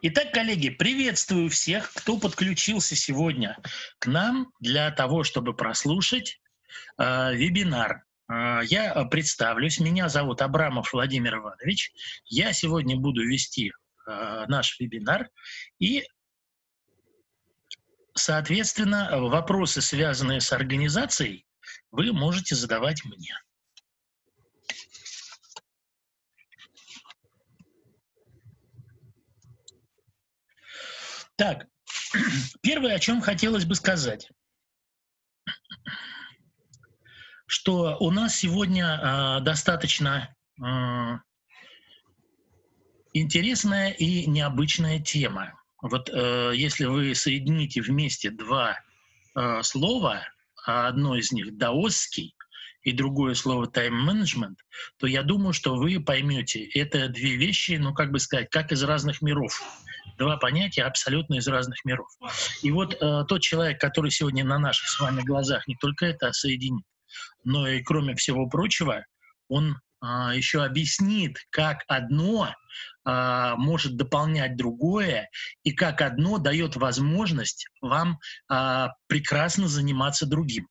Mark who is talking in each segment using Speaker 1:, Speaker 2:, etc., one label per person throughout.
Speaker 1: Итак, коллеги, приветствую всех, кто подключился сегодня к нам для того, чтобы прослушать э, вебинар. Э, я представлюсь, меня зовут Абрамов Владимир Иванович. Я сегодня буду вести э, наш вебинар и Соответственно, вопросы, связанные с организацией, вы можете задавать мне. Так, первое, о чем хотелось бы сказать, что у нас сегодня э, достаточно э, интересная и необычная тема. Вот э, если вы соедините вместе два э, слова, а одно из них даосский и другое слово тайм-менеджмент, то я думаю, что вы поймете, это две вещи, ну как бы сказать, как из разных миров два понятия абсолютно из разных миров. И вот э, тот человек, который сегодня на наших с вами глазах не только это соединит, но и кроме всего прочего, он э, еще объяснит, как одно э, может дополнять другое, и как одно дает возможность вам э, прекрасно заниматься другим.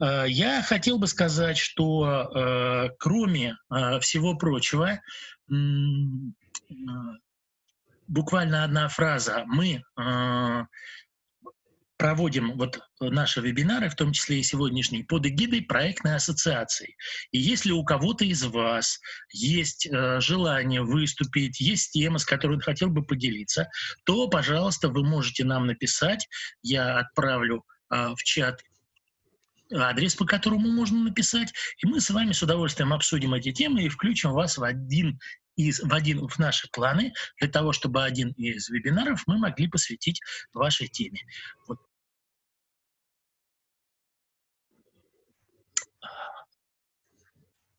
Speaker 1: Э, я хотел бы сказать, что э, кроме э, всего прочего, буквально одна фраза. Мы э, проводим вот наши вебинары, в том числе и сегодняшний, под эгидой проектной ассоциации. И если у кого-то из вас есть э, желание выступить, есть тема, с которой он хотел бы поделиться, то, пожалуйста, вы можете нам написать. Я отправлю э, в чат адрес, по которому можно написать, и мы с вами с удовольствием обсудим эти темы и включим вас в один из, в один в наши планы для того, чтобы один из вебинаров мы могли посвятить вашей теме. Вот.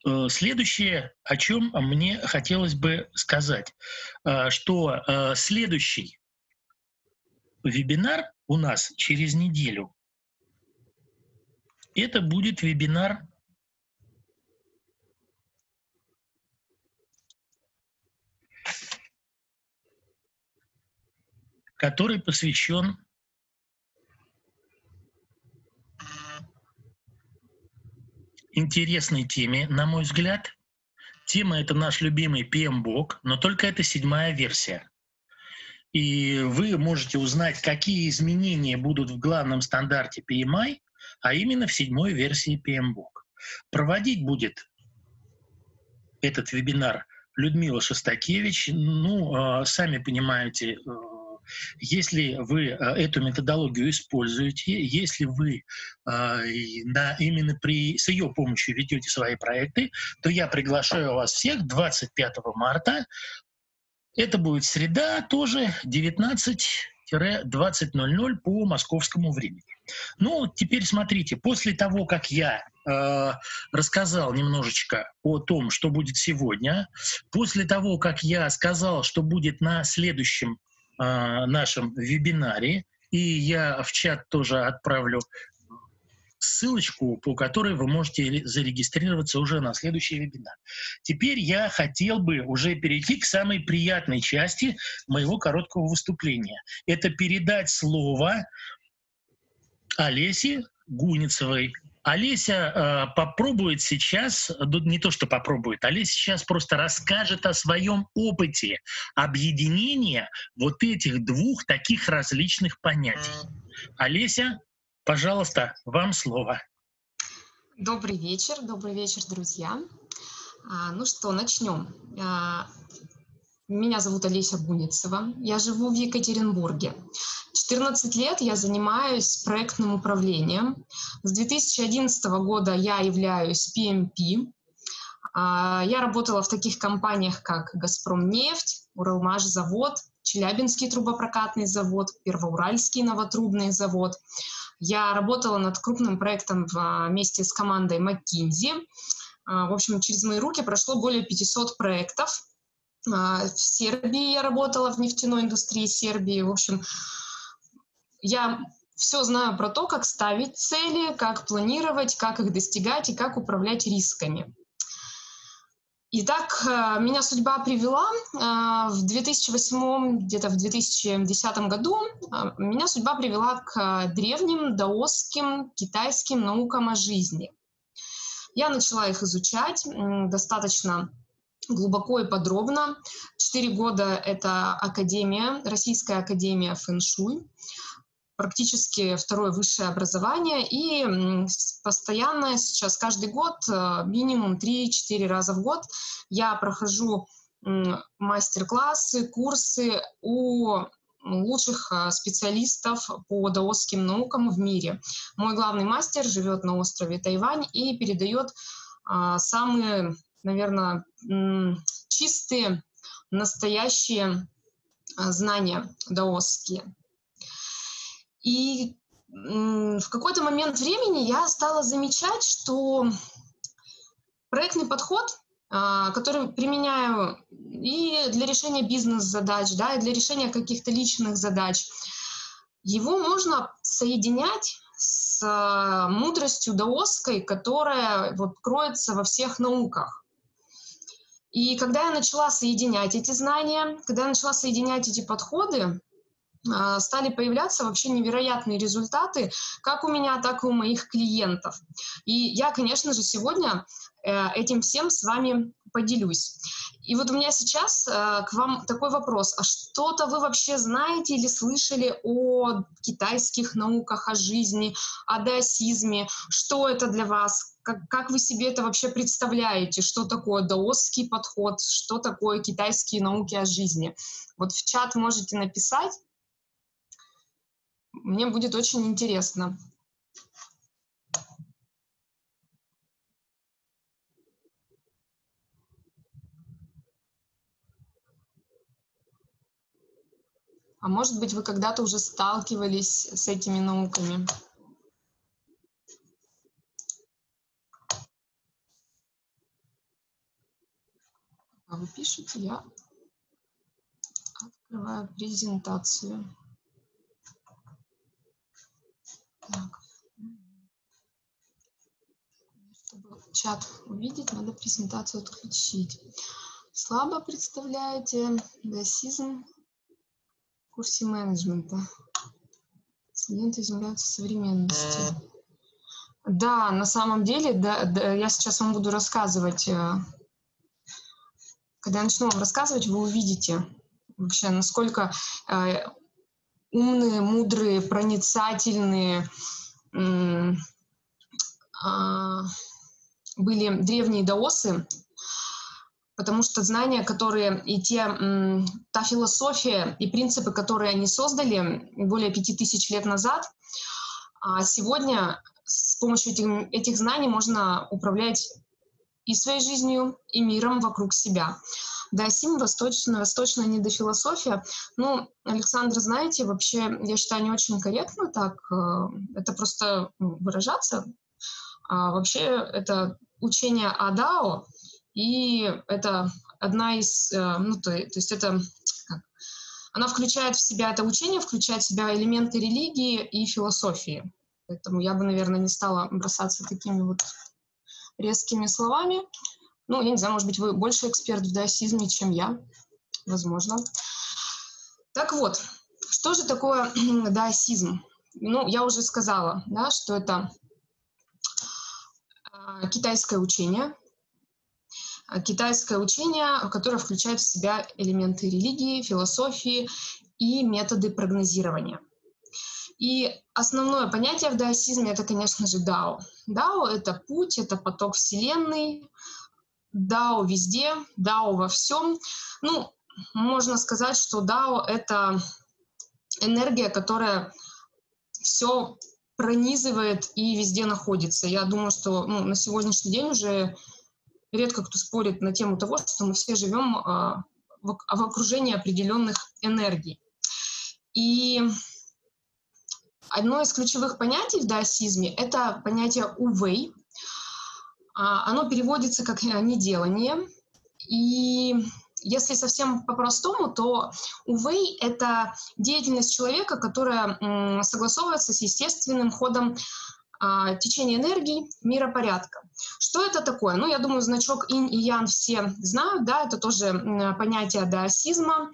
Speaker 1: Э, следующее, о чем мне хотелось бы сказать, э, что э, следующий вебинар у нас через неделю. Это будет вебинар который посвящен интересной теме, на мой взгляд. Тема — это наш любимый PMBOK, но только это седьмая версия. И вы можете узнать, какие изменения будут в главном стандарте PMI, а именно в седьмой версии PMBOK. Проводить будет этот вебинар Людмила Шостакевич. Ну, а, сами понимаете, э, если вы э, эту методологию используете, если вы э, именно при, с ее помощью ведете свои проекты, то я приглашаю вас всех 25 марта. Это будет среда тоже 19 20.00 по московскому времени. Ну, теперь смотрите, после того, как я э, рассказал немножечко о том, что будет сегодня, после того, как я сказал, что будет на следующем нашем вебинаре, и я в чат тоже отправлю ссылочку, по которой вы можете зарегистрироваться уже на следующий вебинар. Теперь я хотел бы уже перейти к самой приятной части моего короткого выступления. Это передать слово Олесе Гуницевой, Олеся э, попробует сейчас, не то что попробует, Олеся сейчас просто расскажет о своем опыте объединения вот этих двух таких различных понятий. Олеся, пожалуйста, вам слово.
Speaker 2: Добрый вечер, добрый вечер, друзья. А, ну что, начнем. А, меня зовут Олеся Буницева. Я живу в Екатеринбурге. 14 лет я занимаюсь проектным управлением. С 2011 года я являюсь PMP. А, я работала в таких компаниях, как «Газпром нефть», «Уралмаш-завод», Челябинский трубопрокатный завод, Первоуральский новотрубный завод. Я работала над крупным проектом вместе с командой McKinsey. А, в общем, через мои руки прошло более 500 проектов. А, в Сербии я работала в нефтяной индустрии Сербии. В общем, я все знаю про то, как ставить цели, как планировать, как их достигать и как управлять рисками. Итак, э, меня судьба привела э, в 2008, где-то в 2010 году, э, меня судьба привела к древним даосским китайским наукам о жизни. Я начала их изучать достаточно глубоко и подробно. Четыре года — это академия, Российская академия фэншуй практически второе высшее образование и постоянно сейчас каждый год э, минимум 3-4 раза в год я прохожу мастер-классы, курсы у лучших э, специалистов по даосским наукам в мире. Мой главный мастер живет на острове Тайвань и передает а, самые, наверное, чистые, настоящие э, знания даосские. И в какой-то момент времени я стала замечать, что проектный подход, а, который применяю и для решения бизнес-задач, да, и для решения каких-то личных задач, его можно соединять с а, мудростью даосской, которая вот кроется во всех науках. И когда я начала соединять эти знания, когда я начала соединять эти подходы, а, стали появляться вообще невероятные результаты, как у меня, так и у моих клиентов. И я, конечно же, сегодня э, этим всем с вами поделюсь. И вот у меня сейчас э, к вам такой вопрос. А что-то вы вообще знаете или слышали о китайских науках, о жизни, о даосизме? Что это для вас? Как, как вы себе это вообще представляете? Что такое даосский подход? Что такое китайские науки о жизни? Вот в чат можете написать. Мне будет очень интересно. А может быть, вы когда-то уже сталкивались с этими науками? А вы пишете, я открываю презентацию. Так. Чтобы чат увидеть, надо презентацию отключить. Слабо представляете даосизм в курсе менеджмента. Студенты изумляются современности. Да, на самом деле, да, да, я сейчас вам буду рассказывать. Э, когда я начну вам рассказывать, вы увидите вообще, насколько э, умные, мудрые, проницательные а, были древние даосы, потому что знания, которые и те, та философия и принципы, которые они создали более пяти тысяч лет назад, а сегодня с помощью этих, этих знаний можно управлять и своей жизнью, и миром вокруг себя. Даосизм, восточная, восточная недофилософия. Ну, Александр, знаете, вообще, я считаю, не очень корректно так. Э, это просто ну, выражаться. А вообще, это учение о Дао, и это одна из, э, ну, то, то есть это как, она включает в себя, это учение включает в себя элементы религии и философии. Поэтому я бы, наверное, не стала бросаться такими вот резкими словами. Ну, я не знаю, может быть, вы больше эксперт в даосизме, чем я. Возможно. Так вот, что же такое даосизм? Ну, я уже сказала, да, что это а, китайское учение, китайское учение, которое включает в себя элементы религии, философии и методы прогнозирования. И основное понятие в даосизме — это, конечно же, дао. Дао — это путь, это поток Вселенной, дао везде, дао во всем. Ну, можно сказать, что дао — это энергия, которая все пронизывает и везде находится. Я думаю, что ну, на сегодняшний день уже редко кто спорит на тему того, что мы все живем а, в, окружении определенных энергий. И одно из ключевых понятий в даосизме — это понятие увей, а, оно переводится как неделание. И если совсем по-простому, то увей — это деятельность человека, которая согласовывается с естественным ходом а, течение энергии, миропорядка. Что это такое? Ну, я думаю, значок инь и ян все знают, да, это тоже понятие даосизма.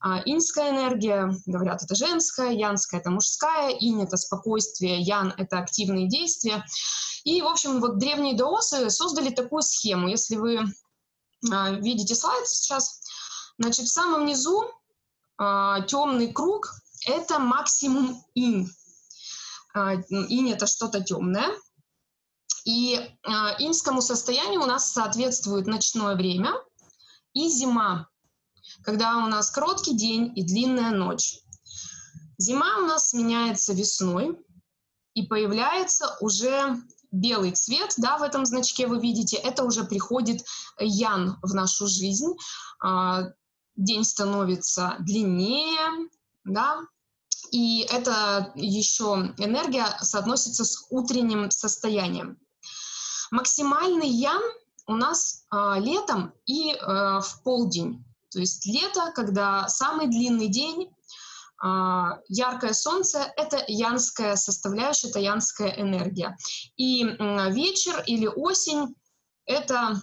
Speaker 2: А, иньская энергия, говорят, это женская, янская — это мужская, инь — это спокойствие, ян — это активные действия. И, в общем, вот древние даосы создали такую схему. Если вы а, видите слайд сейчас, значит, в самом низу темный круг — это максимум инь. А, инь — это что-то темное. И а, иньскому состоянию у нас соответствует ночное время и зима, когда у нас короткий день и длинная ночь. Зима у нас сменяется весной, и появляется уже белый цвет, да, в этом значке вы видите, это уже приходит ян в нашу жизнь. А, день становится длиннее, да, и это еще энергия соотносится с утренним состоянием. Максимальный ян у нас э, летом и э, в полдень. То есть лето, когда самый длинный день, э, яркое солнце — это янская составляющая, это янская энергия. И э, вечер или осень — это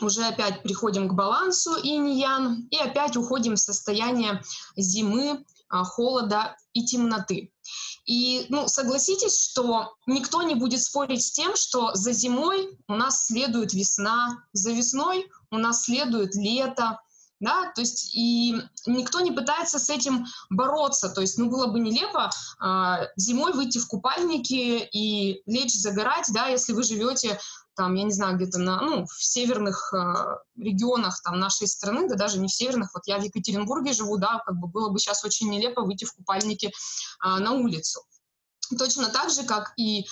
Speaker 2: уже опять приходим к балансу инь-ян и опять уходим в состояние зимы, холода и темноты. И ну, согласитесь, что никто не будет спорить с тем, что за зимой у нас следует весна, за весной у нас следует лето, да, то есть и никто не пытается с этим бороться, то есть, ну, было бы нелепо а, зимой выйти в купальники и лечь загорать, да, если вы живете там, я не знаю, где-то на, ну, в северных э, регионах там нашей страны, да даже не в северных, вот я в Екатеринбурге живу, да, как бы было бы сейчас очень нелепо выйти в купальнике э, на улицу. Точно так же, как и э,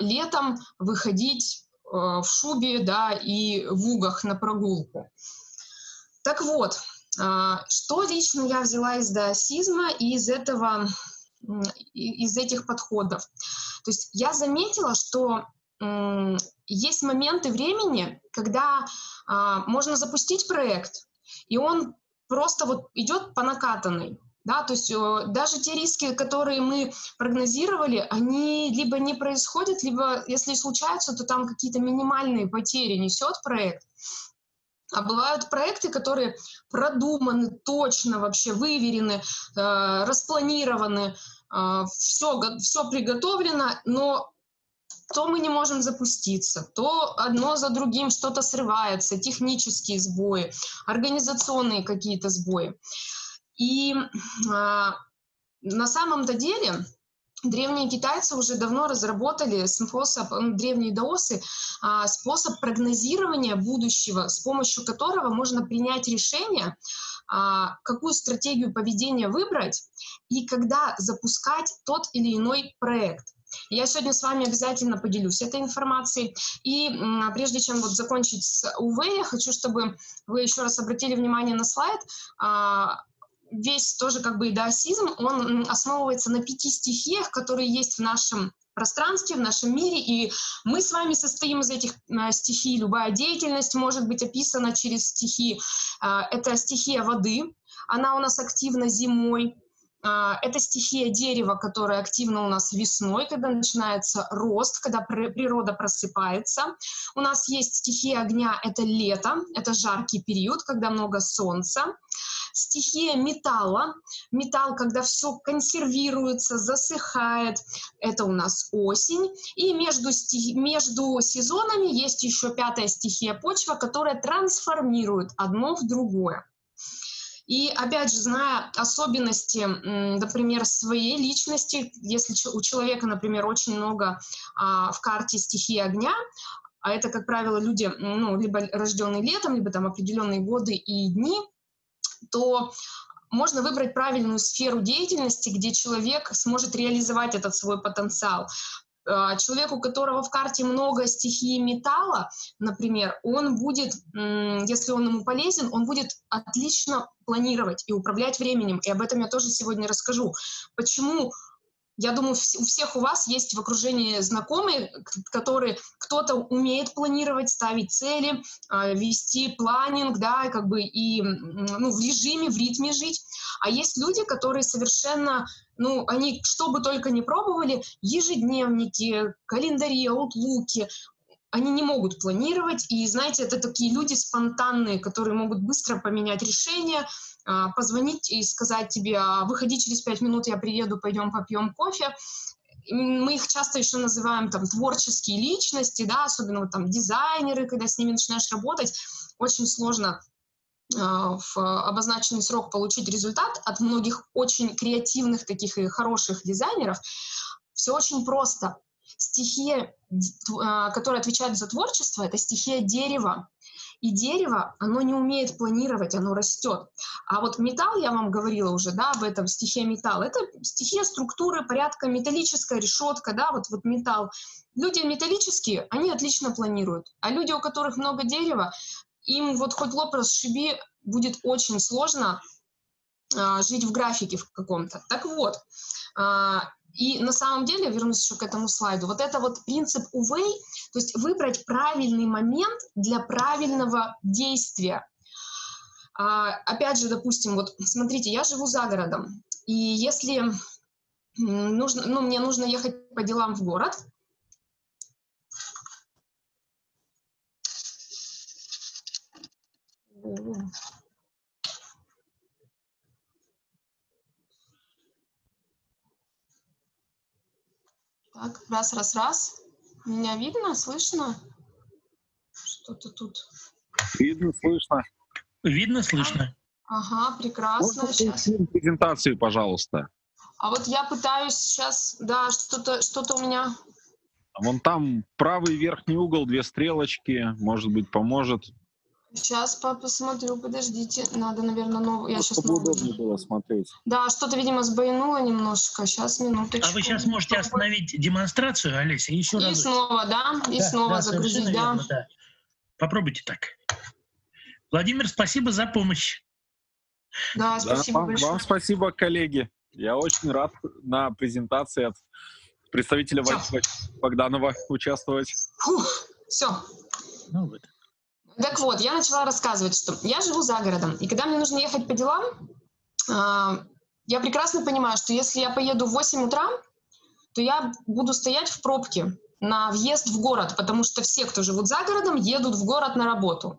Speaker 2: летом выходить э, в шубе, да, и в угах на прогулку. Так вот, э, что лично я взяла из даосизма и из этого, из этих подходов? То есть я заметила, что есть моменты времени, когда а, можно запустить проект, и он просто вот идет по накатанной. Да, то есть э, даже те риски, которые мы прогнозировали, они либо не происходят, либо если случаются, то там какие-то минимальные потери несет проект. А бывают проекты, которые продуманы, точно вообще выверены, э, распланированы, э, все, все приготовлено, но то мы не можем запуститься, то одно за другим что-то срывается, технические сбои, организационные какие-то сбои. И а, на самом-то деле древние китайцы уже давно разработали способ, древние даосы, а, способ прогнозирования будущего, с помощью которого можно принять решение, а, какую стратегию поведения выбрать и когда запускать тот или иной проект. Я сегодня с вами обязательно поделюсь этой информацией. И прежде чем вот закончить с УВ, я хочу, чтобы вы еще раз обратили внимание на слайд. А, весь тоже как бы даосизм, он основывается на пяти стихиях, которые есть в нашем пространстве, в нашем мире, и мы с вами состоим из этих а, стихий. Любая деятельность может быть описана через стихи. А, это стихия воды, она у нас активна зимой, а, это стихия дерева, которая активна у нас весной, когда начинается рост, когда природа просыпается. У нас есть стихия огня — это лето, это жаркий период, когда много солнца. Стихия металла, металл, когда все консервируется, засыхает, это у нас осень. И между, стих... между сезонами есть еще пятая стихия почва, которая трансформирует одно в другое. И опять же, зная особенности, например, своей личности, если у человека, например, очень много а, в карте стихии огня, а это, как правило, люди, ну, либо рожденные летом, либо там определенные годы и дни, то можно выбрать правильную сферу деятельности, где человек сможет реализовать этот свой потенциал. А, человек, у которого в карте много стихии металла, например, он будет, если он ему полезен, он будет отлично планировать и управлять временем. И об этом я тоже сегодня расскажу. Почему я думаю, у всех у вас есть в окружении знакомые, которые кто-то умеет планировать, ставить цели, а, вести планинг, да, как бы и ну, в режиме, в ритме жить. А есть люди, которые совершенно, ну, они что бы только не пробовали, ежедневники, календари, аутлуки, они не могут планировать, и, знаете, это такие люди спонтанные, которые могут быстро поменять решение, позвонить и сказать тебе, «А, выходи через пять минут, я приеду, пойдем попьем кофе. Мы их часто еще называем там творческие личности, да, особенно вот там дизайнеры, когда с ними начинаешь работать, очень сложно а, в обозначенный срок получить результат от многих очень креативных таких и хороших дизайнеров. Все очень просто. Стихия, которая отвечает за творчество, это стихия дерева. И дерево, оно не умеет планировать, оно растет. А вот металл, я вам говорила уже, да, об этом стихия металл, это стихия структуры, порядка, металлическая решетка, да, вот, вот металл. Люди металлические, они отлично планируют. А люди, у которых много дерева, им вот хоть лоб расшиби, будет очень сложно а, жить в графике в каком-то. Так вот, а, и на самом деле, вернусь еще к этому слайду, вот это вот принцип увей, то есть выбрать правильный момент для правильного действия. А, опять же, допустим, вот смотрите, я живу за городом, и если нужно, ну, мне нужно ехать по делам в город, Так, раз, раз, раз. Меня видно, слышно? Что-то тут.
Speaker 3: Видно, слышно.
Speaker 1: Видно, слышно.
Speaker 2: Ага, прекрасно.
Speaker 3: Можно сейчас. презентацию, пожалуйста?
Speaker 2: А вот я пытаюсь сейчас, да, что-то что у меня.
Speaker 3: Вон там правый верхний угол, две стрелочки, может быть, поможет.
Speaker 2: Сейчас посмотрю, подождите. Надо, наверное, новую. Я сейчас
Speaker 3: новую. удобнее было смотреть.
Speaker 2: Да, что-то, видимо, сбоянуло немножко. Сейчас, минуточку.
Speaker 1: А вы сейчас можете остановить демонстрацию, Олеся, и еще
Speaker 2: и
Speaker 1: раз.
Speaker 2: И снова, да? И да, снова
Speaker 1: да,
Speaker 2: загрузить, да.
Speaker 1: Верно, да. Попробуйте так. Владимир, спасибо за помощь.
Speaker 2: Да, спасибо да,
Speaker 3: вам,
Speaker 2: большое.
Speaker 3: Вам спасибо, коллеги. Я очень рад на презентации от представителя Вадима Богданова участвовать.
Speaker 2: Фух, все. Ну вот. Так вот, я начала рассказывать, что я живу за городом, и когда мне нужно ехать по делам, а, я прекрасно понимаю, что если я поеду в 8 утра, то я буду стоять в пробке на въезд в город, потому что все, кто живут за городом, едут в город на работу.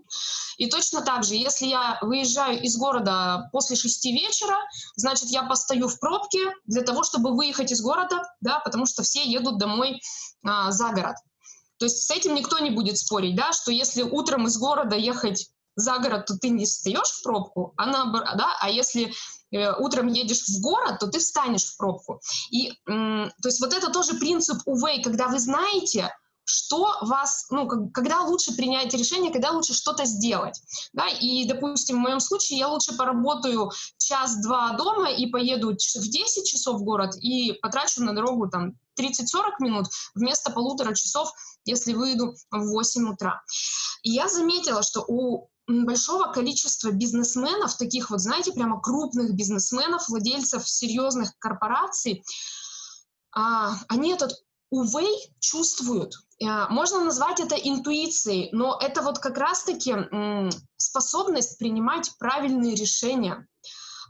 Speaker 2: И точно так же, если я выезжаю из города после шести вечера, значит, я постою в пробке для того, чтобы выехать из города, да, потому что все едут домой а, за город. То есть с этим никто не будет спорить, да, что если утром из города ехать за город, то ты не встаешь в пробку, а наоборот, да, а если э, утром едешь в город, то ты встанешь в пробку. И, э, то есть вот это тоже принцип УВЭЙ, когда вы знаете, что вас, ну, как, когда лучше принять решение, когда лучше что-то сделать. Да? И, допустим, в моем случае я лучше поработаю час-два дома и поеду в 10 часов в город и потрачу на дорогу там 30-40 минут вместо полутора часов, если выйду в 8 утра. И я заметила, что у большого количества бизнесменов, таких вот, знаете, прямо крупных бизнесменов, владельцев серьезных корпораций, а, они этот увей чувствуют. Э, можно назвать это интуицией, но это вот как раз-таки способность принимать правильные решения.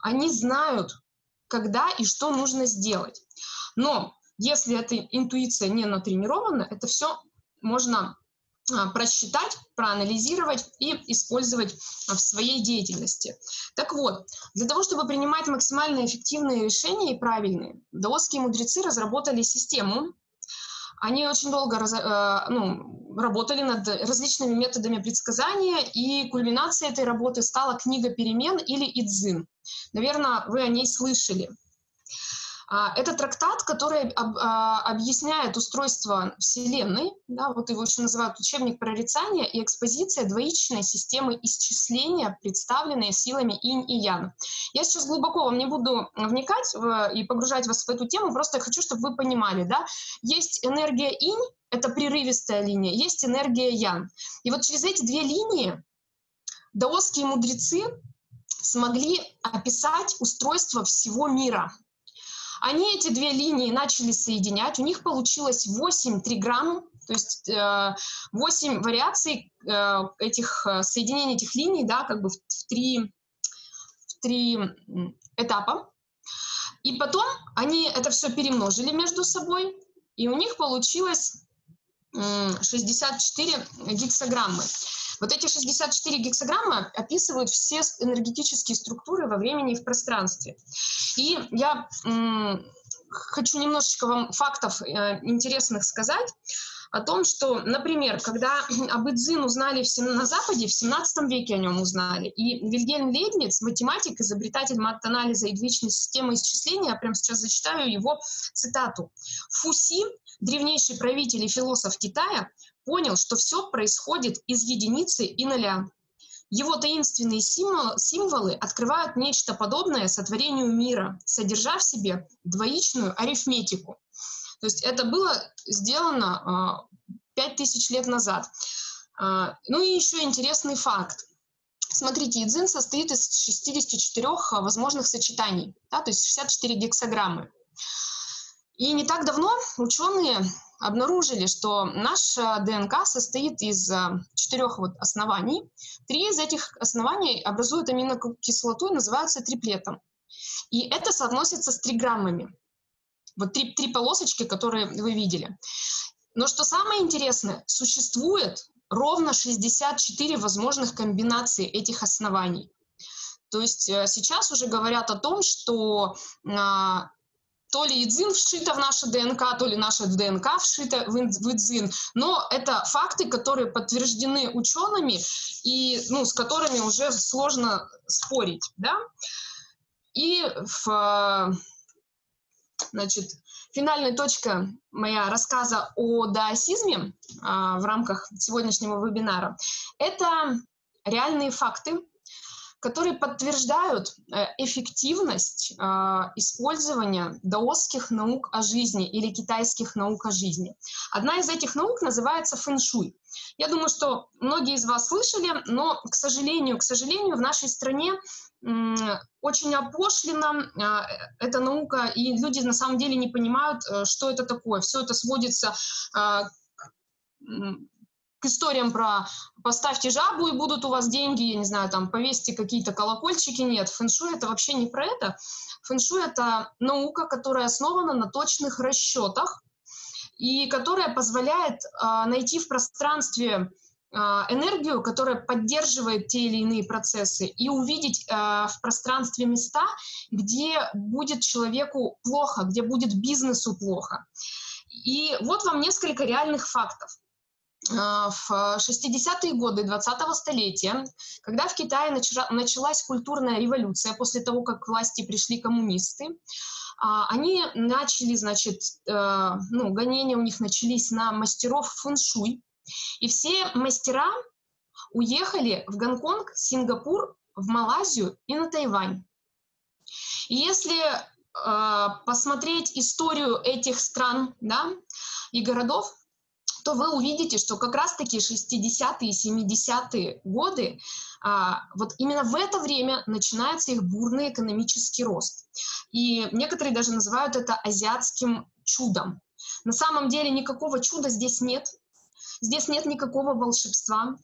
Speaker 2: Они знают, когда и что нужно сделать. Но если эта интуиция не натренирована, это все можно а, просчитать, проанализировать и использовать в своей деятельности. Так вот, для того, чтобы принимать максимально эффективные решения и правильные, даосские мудрецы разработали систему. Они очень долго раз, э, ну, работали над различными методами предсказания, и кульминацией этой работы стала книга перемен или Идзин. Наверное, вы о ней слышали. А, это трактат, который а, объясняет устройство Вселенной, да, вот его еще называют учебник прорицания и экспозиция двоичной системы исчисления, представленные силами инь и ян. Я сейчас глубоко вам не буду вникать в, и погружать вас в эту тему, просто хочу, чтобы вы понимали, да, есть энергия инь, это прерывистая линия, есть энергия ян. И вот через эти две линии даосские мудрецы смогли описать устройство всего мира — Они эти две линии начали соединять, у них получилось 8 триграмм, то есть 8 э, вариаций э, этих э, соединений этих линий, да, как бы в, три, в три этапа. И потом они это все перемножили между собой, и у них получилось 64 гексограммы. Вот эти 64 гексограммы описывают все энергетические структуры во времени и в пространстве. И я хочу немножечко вам фактов э, интересных сказать о том, что, например, когда об Идзин узнали в, на Западе, в 17 веке о нем узнали, и Вильгельм Лейбниц, математик, изобретатель мат-анализа и двоичной системы исчисления, я прямо сейчас зачитаю его цитату. Фуси, древнейший правитель и философ Китая, понял, что все происходит из единицы и нуля. Его таинственные символы открывают нечто подобное сотворению мира, содержа в себе двоичную арифметику. То есть это было сделано э, 5000 лет назад. Э, ну и еще интересный факт. Смотрите, идзин состоит из 64 возможных сочетаний, да, то есть 64 гексограммы. И не так давно ученые обнаружили, что наша ДНК состоит из э, четырех вот оснований. Три из этих оснований образуют аминокислоту и называются триплетом. И это соотносится с триграммами. Вот три, три полосочки, которые вы видели. Но что самое интересное, существует ровно 64 возможных комбинаций этих оснований. То есть э, сейчас уже говорят о том, что а, то ли идзин вшита в нашу ДНК, то ли наша ДНК вшита в идзин. Но это факты, которые подтверждены учеными и ну, с которыми уже сложно спорить. Да? И в Значит, финальная точка моя рассказа о даосизме а, в рамках сегодняшнего вебинара – это реальные факты, которые подтверждают э, эффективность э, использования даосских наук о жизни или китайских наук о жизни. Одна из этих наук называется фэншуй. Я думаю, что многие из вас слышали, но, к сожалению, к сожалению, в нашей стране очень опошлена а, эта наука, и люди на самом деле не понимают, э, что это такое. Все это сводится а, к историям про поставьте жабу и будут у вас деньги, я не знаю, там повесьте какие-то колокольчики. Нет, фэншуй это вообще не про это. Фэншуй это наука, которая основана на точных расчетах и которая позволяет э, найти в пространстве а, энергию, которая поддерживает те или иные процессы, и увидеть э, в пространстве места, где будет человеку плохо, где будет бизнесу плохо. И вот вам несколько реальных фактов. В 60-е годы 20-го столетия, когда в Китае началась культурная революция после того, как к власти пришли коммунисты, они начали, значит, э, ну, гонения у них начались на мастеров фэншуй, и все мастера уехали в Гонконг, Сингапур, в Малайзию и на Тайвань. И если э, посмотреть историю этих стран да, и городов, то вы увидите, что как раз-таки 60-е и 70-е годы, а, вот именно в это время начинается их бурный экономический рост. И некоторые даже называют это азиатским чудом. На самом деле никакого чуда здесь нет. Здесь нет никакого волшебства.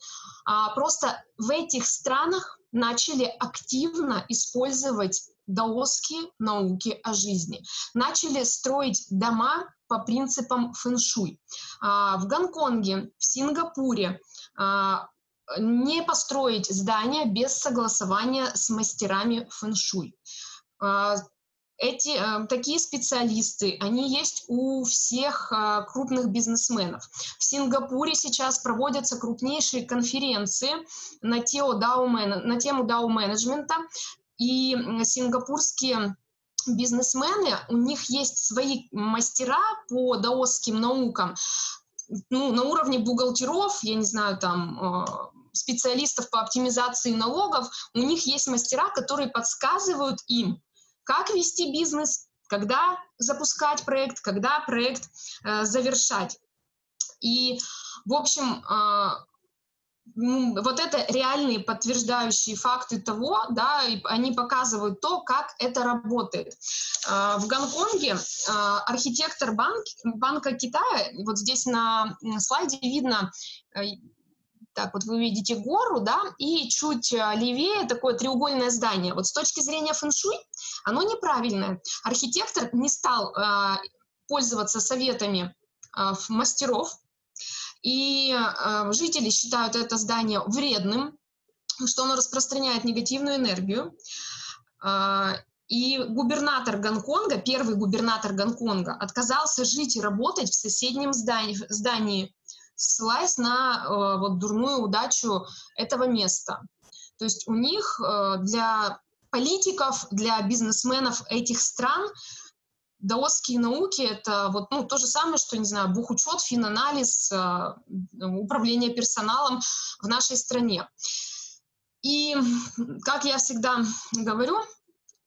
Speaker 2: А, просто в этих странах начали активно использовать даосские науки о жизни. Начали строить дома по принципам фэншуй. А, в Гонконге, в Сингапуре а, не построить здание без согласования с мастерами фэншуй. А, эти такие специалисты, они есть у всех крупных бизнесменов. В Сингапуре сейчас проводятся крупнейшие конференции на, тему на тему DAO-менеджмента, и сингапурские бизнесмены, у них есть свои мастера по даосским наукам, ну, на уровне бухгалтеров, я не знаю, там, э, специалистов по оптимизации налогов, у них есть мастера, которые подсказывают им, как вести бизнес, когда запускать проект, когда проект э, завершать. И, в общем, э, вот это реальные подтверждающие факты того, да, и они показывают то, как это работает. А, в Гонконге а, архитектор банк, Банка Китая, вот здесь на слайде видно э, так вот вы видите гору, да, и чуть левее такое треугольное здание. Вот с точки зрения фэншуй оно неправильное. Архитектор не стал э, пользоваться советами э, мастеров, и э, жители считают это здание вредным, что оно распространяет негативную энергию. Э, и губернатор Гонконга, первый губернатор Гонконга, отказался жить и работать в соседнем здании, здании ссылаясь на э, вот, дурную удачу этого места. То есть у них э, для политиков, для бизнесменов этих стран даосские науки — это вот, ну, то же самое, что, не знаю, бухучет, финанализ, э, управление персоналом в нашей стране. И, как я всегда говорю,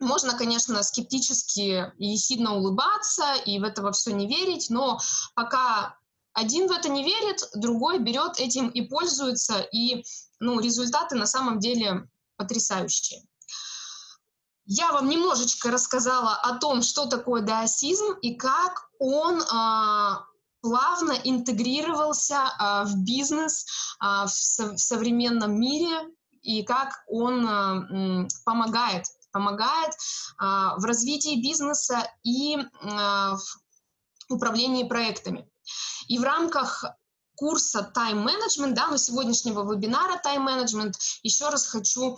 Speaker 2: можно, конечно, скептически и сильно улыбаться и в это все не верить, но пока один в это не верит, другой берет этим и пользуется, и ну, результаты на самом деле потрясающие. Я вам немножечко рассказала о том, что такое даосизм и как он а, плавно интегрировался а, в бизнес а, в, со, в современном мире и как он помогает помогает в развитии бизнеса и в управлении проектами. И в рамках курса Management, да, но сегодняшнего вебинара Management, еще раз хочу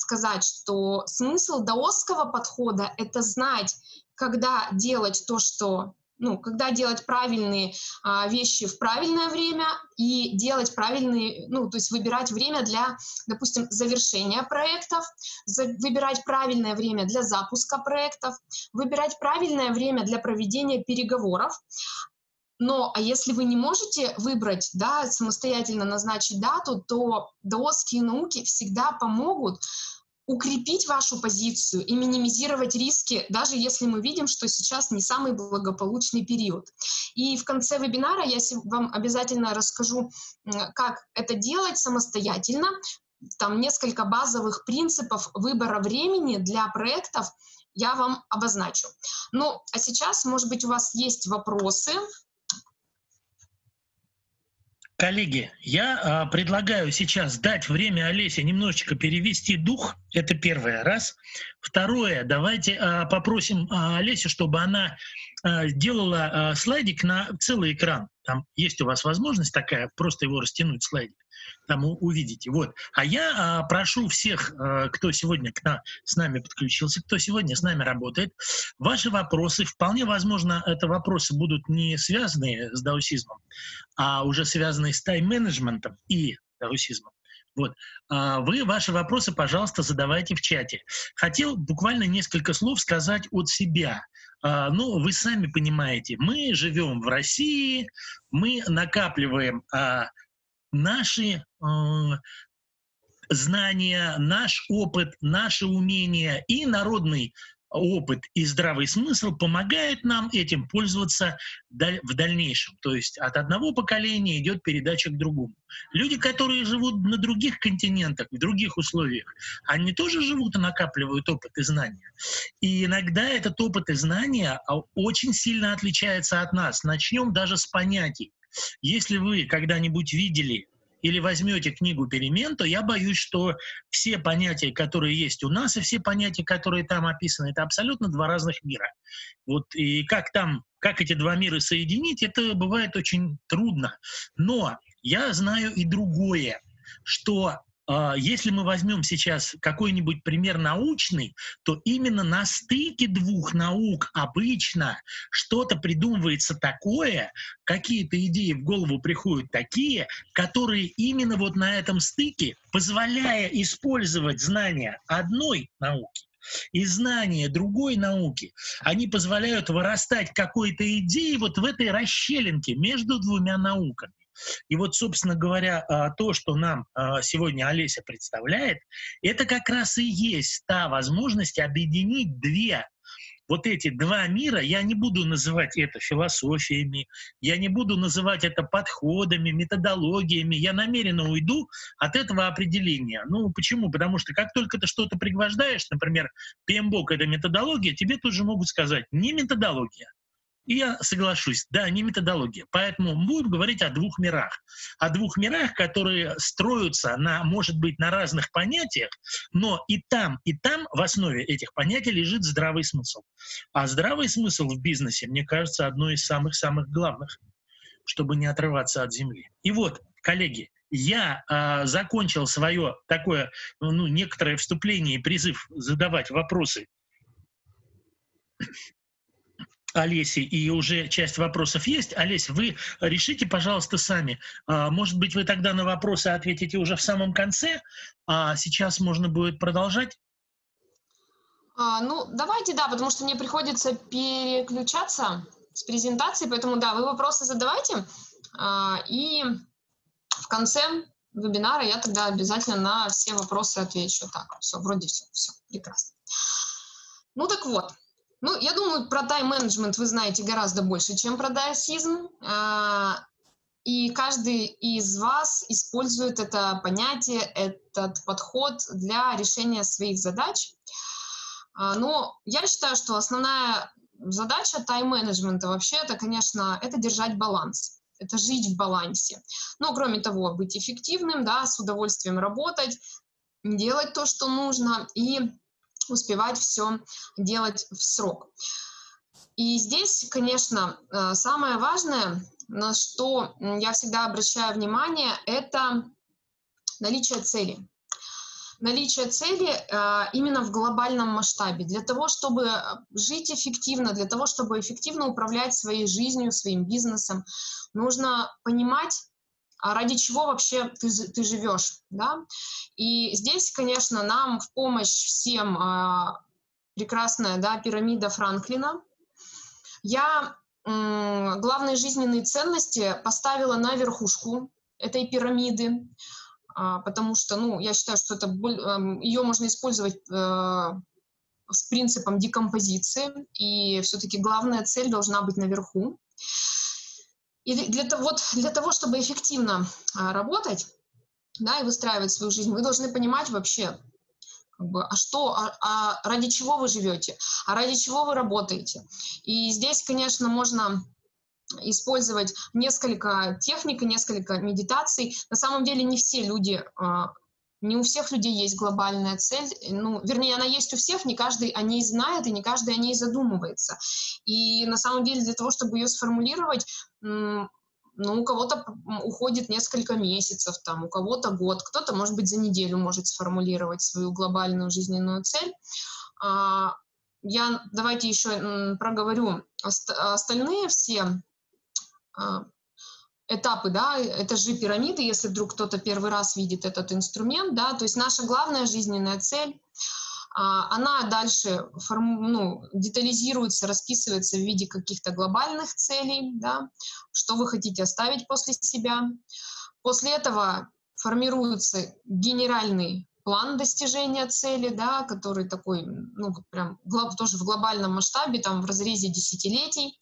Speaker 2: сказать, что смысл даосского подхода — это знать, когда делать то, что ну, когда делать правильные а, вещи в правильное время и делать правильные, ну, то есть выбирать время для, допустим, завершения проектов, за, выбирать правильное время для запуска проектов, выбирать правильное время для проведения переговоров, но а если вы не можете выбрать, да, самостоятельно назначить дату, то даосские науки всегда помогут укрепить вашу позицию и минимизировать риски, даже если мы видим, что сейчас не самый благополучный период. И в конце вебинара я вам обязательно расскажу, как это делать самостоятельно. Там несколько базовых принципов выбора времени для проектов я вам обозначу. Ну, а сейчас, может быть, у вас есть вопросы,
Speaker 1: Коллеги, я а, предлагаю сейчас дать время Олесе немножечко перевести дух. Это первое. Раз. Второе. Давайте а, попросим а, Олесю, чтобы она делала а, слайдик на целый экран. Там есть у вас возможность такая, просто его растянуть слайдик там увидите. Вот. А я а, прошу всех, кто сегодня к нам, с нами подключился, кто сегодня с нами работает, ваши вопросы, вполне возможно, это вопросы будут не связанные с даусизмом, а уже связанные с тайм-менеджментом и даусизмом. Вот. А вы ваши вопросы, пожалуйста, задавайте в чате. Хотел буквально несколько слов сказать от себя. А, ну, вы сами понимаете, мы живем в России, мы накапливаем а, наши знания, наш опыт, наши умения и народный опыт и здравый смысл помогает нам этим пользоваться в дальнейшем. То есть от одного поколения идет передача к другому. Люди, которые живут на других континентах, в других условиях, они тоже живут и накапливают опыт и знания. И иногда этот опыт и знания а, очень сильно отличается от нас. Начнем даже с понятий. Если вы когда-нибудь видели или возьмете книгу «Перемен», то я боюсь, что все понятия, которые есть у нас, и все понятия, которые там описаны, это абсолютно два разных мира. Вот и как там, как эти два мира соединить, это бывает очень трудно. Но я знаю и другое, что если мы возьмем сейчас какой-нибудь пример научный, то именно на стыке двух наук обычно что-то придумывается такое, какие-то идеи в голову приходят такие, которые именно вот на этом стыке, позволяя использовать знания одной науки, и знания другой науки, они позволяют вырастать какой-то идеи вот в этой расщелинке между двумя науками. И вот, собственно говоря, а, то, что нам а, сегодня Олеся представляет, это как раз и есть та возможность объединить две вот эти два мира, я не буду называть это философиями, я не буду называть это подходами, методологиями, я намеренно уйду от этого определения. Ну, почему? Потому что как только ты что-то пригвождаешь, например, PMBOK — это методология, тебе тут же могут сказать, не методология, и я соглашусь, да, не методология. Поэтому будем говорить о двух мирах. О двух мирах, которые строятся, на, может быть, на разных понятиях, но и там, и там в основе этих понятий лежит здравый смысл. А здравый смысл в бизнесе, мне кажется, одно из самых-самых главных, чтобы не отрываться от земли. И вот, коллеги, я э, закончил свое такое, ну, некоторое вступление и призыв задавать вопросы Олеси, и уже часть вопросов есть. Олесь, вы решите, пожалуйста, сами. А, может быть, вы тогда на вопросы ответите уже в самом конце, а сейчас можно будет продолжать?
Speaker 2: А, ну, давайте, да, потому что мне приходится переключаться с презентации, поэтому, да, вы вопросы задавайте, а, и в конце вебинара я тогда обязательно на все вопросы отвечу. Так, все, вроде все, все, прекрасно. Ну так вот, ну, я думаю, про тайм-менеджмент вы знаете гораздо больше, чем про дайосизм. А, и каждый из вас использует это понятие, этот подход для решения своих задач. А, но я считаю, что основная задача тайм-менеджмента вообще это, конечно, это держать баланс это жить в балансе. Но, кроме того, быть эффективным, да, с удовольствием работать, делать то, что нужно, и успевать все делать в срок. И здесь, конечно, э, самое важное, на что я всегда обращаю внимание, это наличие цели. Наличие цели э, именно в глобальном масштабе. Для того, чтобы жить эффективно, для того, чтобы эффективно управлять своей жизнью, своим бизнесом, нужно понимать, ради чего вообще ты, ты живешь, да? И здесь, конечно, нам в помощь всем а, прекрасная, да, пирамида Франклина. Я м, главные жизненные ценности поставила на верхушку этой пирамиды, а, потому что, ну, я считаю, что это ее можно использовать э, с принципом декомпозиции, и все-таки главная цель должна быть наверху. И для, вот, для того, чтобы эффективно а, работать да, и выстраивать свою жизнь, вы должны понимать вообще, как бы, а что, а, а ради чего вы живете, а ради чего вы работаете. И здесь, конечно, можно использовать несколько техник и несколько медитаций. На самом деле не все люди а, не у всех людей есть глобальная цель, ну, вернее, она есть у всех, не каждый о ней знает и не каждый о ней задумывается. И на самом деле для того, чтобы ее сформулировать, ну, у кого-то уходит несколько месяцев, там, у кого-то год, кто-то, может быть, за неделю может сформулировать свою глобальную жизненную цель. А, я давайте еще проговорю остальные все а, этапы, да, этажи пирамиды, если вдруг кто-то первый раз видит этот инструмент, да, то есть наша главная жизненная цель, а, она дальше форм, ну, детализируется, расписывается в виде каких-то глобальных целей, да, что вы хотите оставить после себя. После этого формируется генеральный план достижения цели, да, который такой, ну, прям тоже в глобальном масштабе, там в разрезе десятилетий.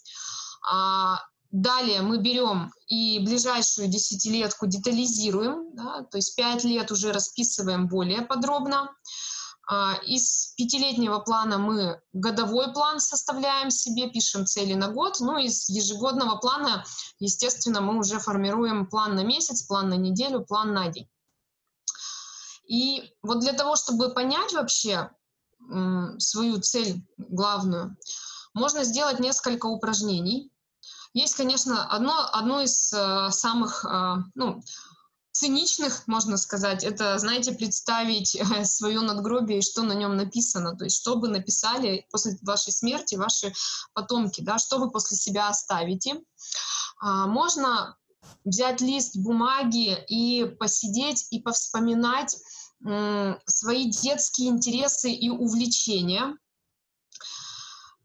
Speaker 2: А, Далее мы берем и ближайшую десятилетку детализируем, да, то есть пять лет уже расписываем более подробно. А, из пятилетнего плана мы годовой план составляем себе, пишем цели на год. Ну, из ежегодного плана, естественно, мы уже формируем план на месяц, план на неделю, план на день. И вот для того, чтобы понять вообще свою цель главную, можно сделать несколько упражнений. Есть, конечно, одно, одно из э, самых э, ну, циничных, можно сказать, это, знаете, представить э, свое надгробие и что на нем написано, то есть что вы написали после вашей смерти ваши потомки, да, что вы после себя оставите. А, можно взять лист бумаги и посидеть и повспоминать свои детские интересы и увлечения,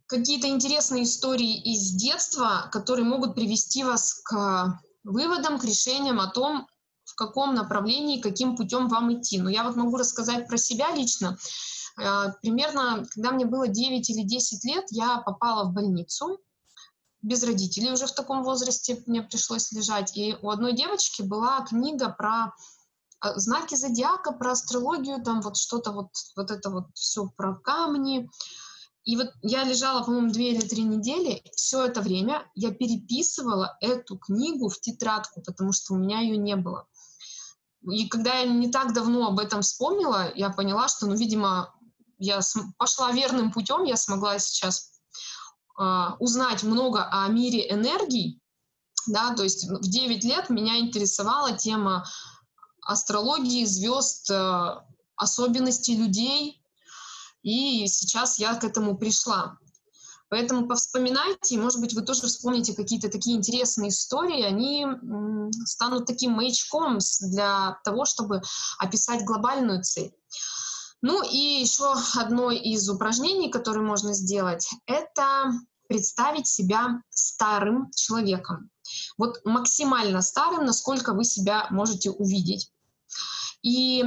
Speaker 2: какие-то интересные истории из детства, которые могут привести вас к выводам, к решениям о том, в каком направлении, каким путем вам идти. Но я вот могу рассказать про себя лично. Э, примерно, когда мне было 9 или 10 лет, я попала в больницу, без родителей уже в таком возрасте мне пришлось лежать. И у одной девочки была книга про э, знаки зодиака, про астрологию, там вот что-то вот, вот это вот все про камни. И вот я лежала, по-моему, две или три недели. Все это время я переписывала эту книгу в тетрадку, потому что у меня ее не было. И когда я не так давно об этом вспомнила, я поняла, что, ну, видимо, я пошла верным путем, я смогла сейчас э, узнать много о мире энергий, да, то есть в 9 лет меня интересовала тема астрологии, звезд, э, особенностей людей, и сейчас я к этому пришла. Поэтому повспоминайте, может быть, вы тоже вспомните какие-то такие интересные истории, они станут таким маячком для того, чтобы описать глобальную цель. Ну и еще одно из упражнений, которое можно сделать, это представить себя старым человеком. Вот максимально старым, насколько вы себя можете увидеть. И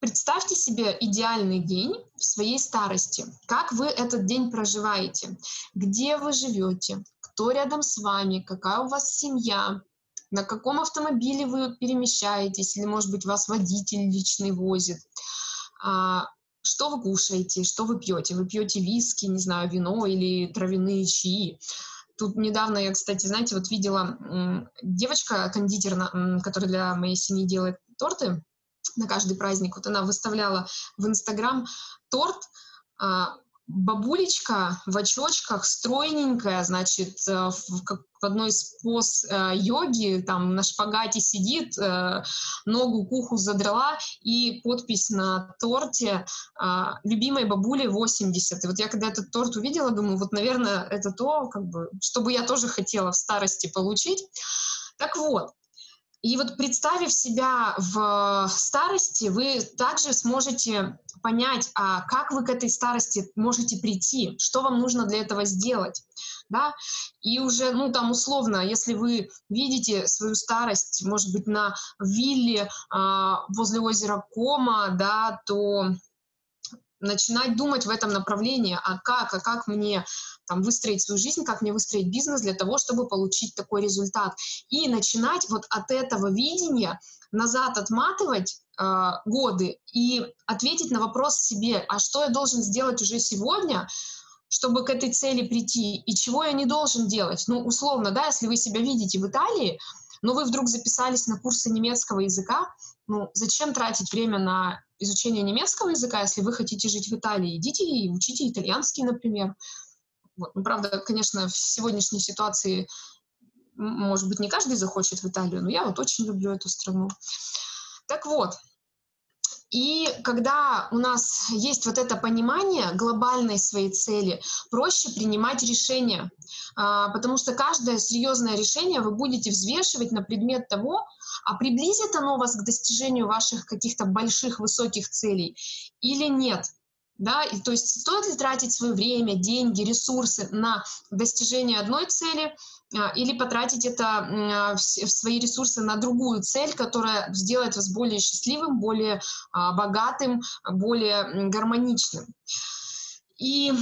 Speaker 2: Представьте себе идеальный день в своей старости. Как вы этот день проживаете? Где вы живете? Кто рядом с вами? Какая у вас семья? На каком автомобиле вы перемещаетесь? Или, может быть, вас водитель личный возит? А, что вы кушаете? Что вы пьете? Вы пьете виски, не знаю, вино или травяные чаи? Тут недавно я, кстати, знаете, вот видела девочка-кондитер, которая для моей семьи делает торты, на каждый праздник. Вот она выставляла в Инстаграм торт, а, бабулечка в очочках, стройненькая, значит, э, в, в одной из поз э, йоги, там на шпагате сидит, э, ногу к уху задрала, и подпись на торте э, «Любимой бабуле 80». И вот я когда этот торт увидела, думаю, вот, наверное, это то, как бы, что бы я тоже хотела в старости получить. Так вот, и вот представив себя в старости, вы также сможете понять, а как вы к этой старости можете прийти, что вам нужно для этого сделать. Да? И уже, ну там условно, если вы видите свою старость, может быть, на вилле э, возле озера Кома, да, то начинать думать в этом направлении, а как, а как мне там, выстроить свою жизнь, как мне выстроить бизнес для того, чтобы получить такой результат. И начинать вот от этого видения назад отматывать э, годы и ответить на вопрос себе, а что я должен сделать уже сегодня, чтобы к этой цели прийти, и чего я не должен делать. Ну, условно, да, если вы себя видите в Италии, но вы вдруг записались на курсы немецкого языка, ну, зачем тратить время на изучение немецкого языка, если вы хотите жить в Италии? Идите и учите итальянский, например. Вот. Ну, правда, конечно, в сегодняшней ситуации, может быть, не каждый захочет в Италию, но я вот очень люблю эту страну. Так вот, и когда у нас есть вот это понимание глобальной своей цели, проще принимать решения, а, потому что каждое серьезное решение вы будете взвешивать на предмет того, а приблизит оно вас к достижению ваших каких-то больших высоких целей или нет. Да, и, то есть стоит ли тратить свое время, деньги, ресурсы на достижение одной цели а, или потратить это а, в свои ресурсы на другую цель, которая сделает вас более счастливым, более а, богатым, более гармоничным. И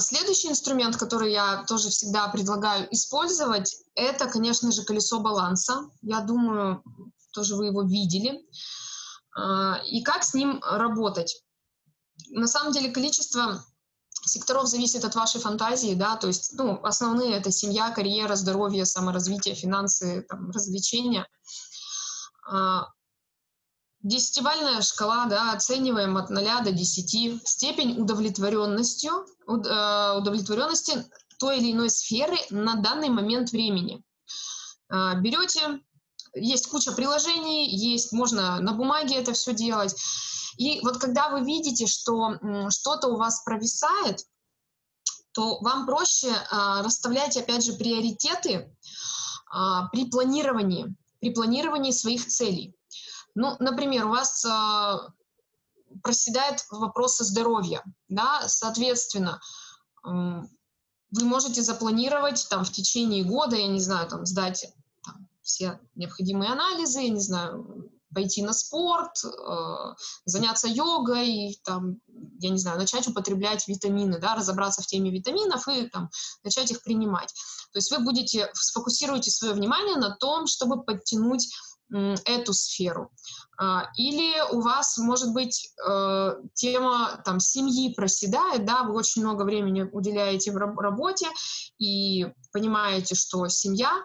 Speaker 2: Следующий инструмент, который я тоже всегда предлагаю использовать, это, конечно же, колесо баланса. Я думаю, тоже вы его видели. И как с ним работать? На самом деле количество секторов зависит от вашей фантазии, да, то есть, ну, основные это семья, карьера, здоровье, саморазвитие, финансы, там, развлечения. А, десятибальная шкала, да, оцениваем от 0 до 10. Степень удовлетворенностью, э, удовлетворенности той или иной сферы на данный момент времени. А, берете, есть куча приложений, есть, можно на бумаге это все делать. И вот когда вы видите, что что-то у вас провисает, то вам проще а, расставлять, опять же, приоритеты а, при планировании, при планировании своих целей. Ну, например, у вас а, проседают вопросы здоровья, да, соответственно, вы можете запланировать там в течение года, я не знаю, там сдать там, все необходимые анализы, я не знаю, пойти на спорт, э, заняться йогой, там, я не знаю, начать употреблять витамины, да, разобраться в теме витаминов и там, начать их принимать. То есть вы будете, сфокусируете свое внимание на том, чтобы подтянуть эту сферу. А, или у вас, может быть, э, тема там, семьи проседает, да, вы очень много времени уделяете в работе и понимаете, что семья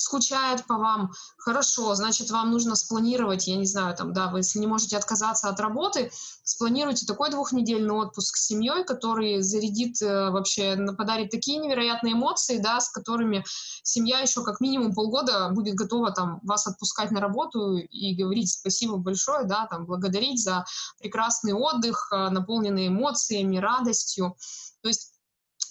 Speaker 2: скучает по вам, хорошо, значит, вам нужно спланировать, я не знаю, там, да, вы, если не можете отказаться от работы, спланируйте такой двухнедельный отпуск с семьей, который зарядит э, вообще, подарит такие невероятные эмоции, да, с которыми семья еще как минимум полгода будет готова там вас отпускать на работу и говорить спасибо большое, да, там, благодарить за прекрасный отдых, э, наполненный эмоциями, радостью. То есть,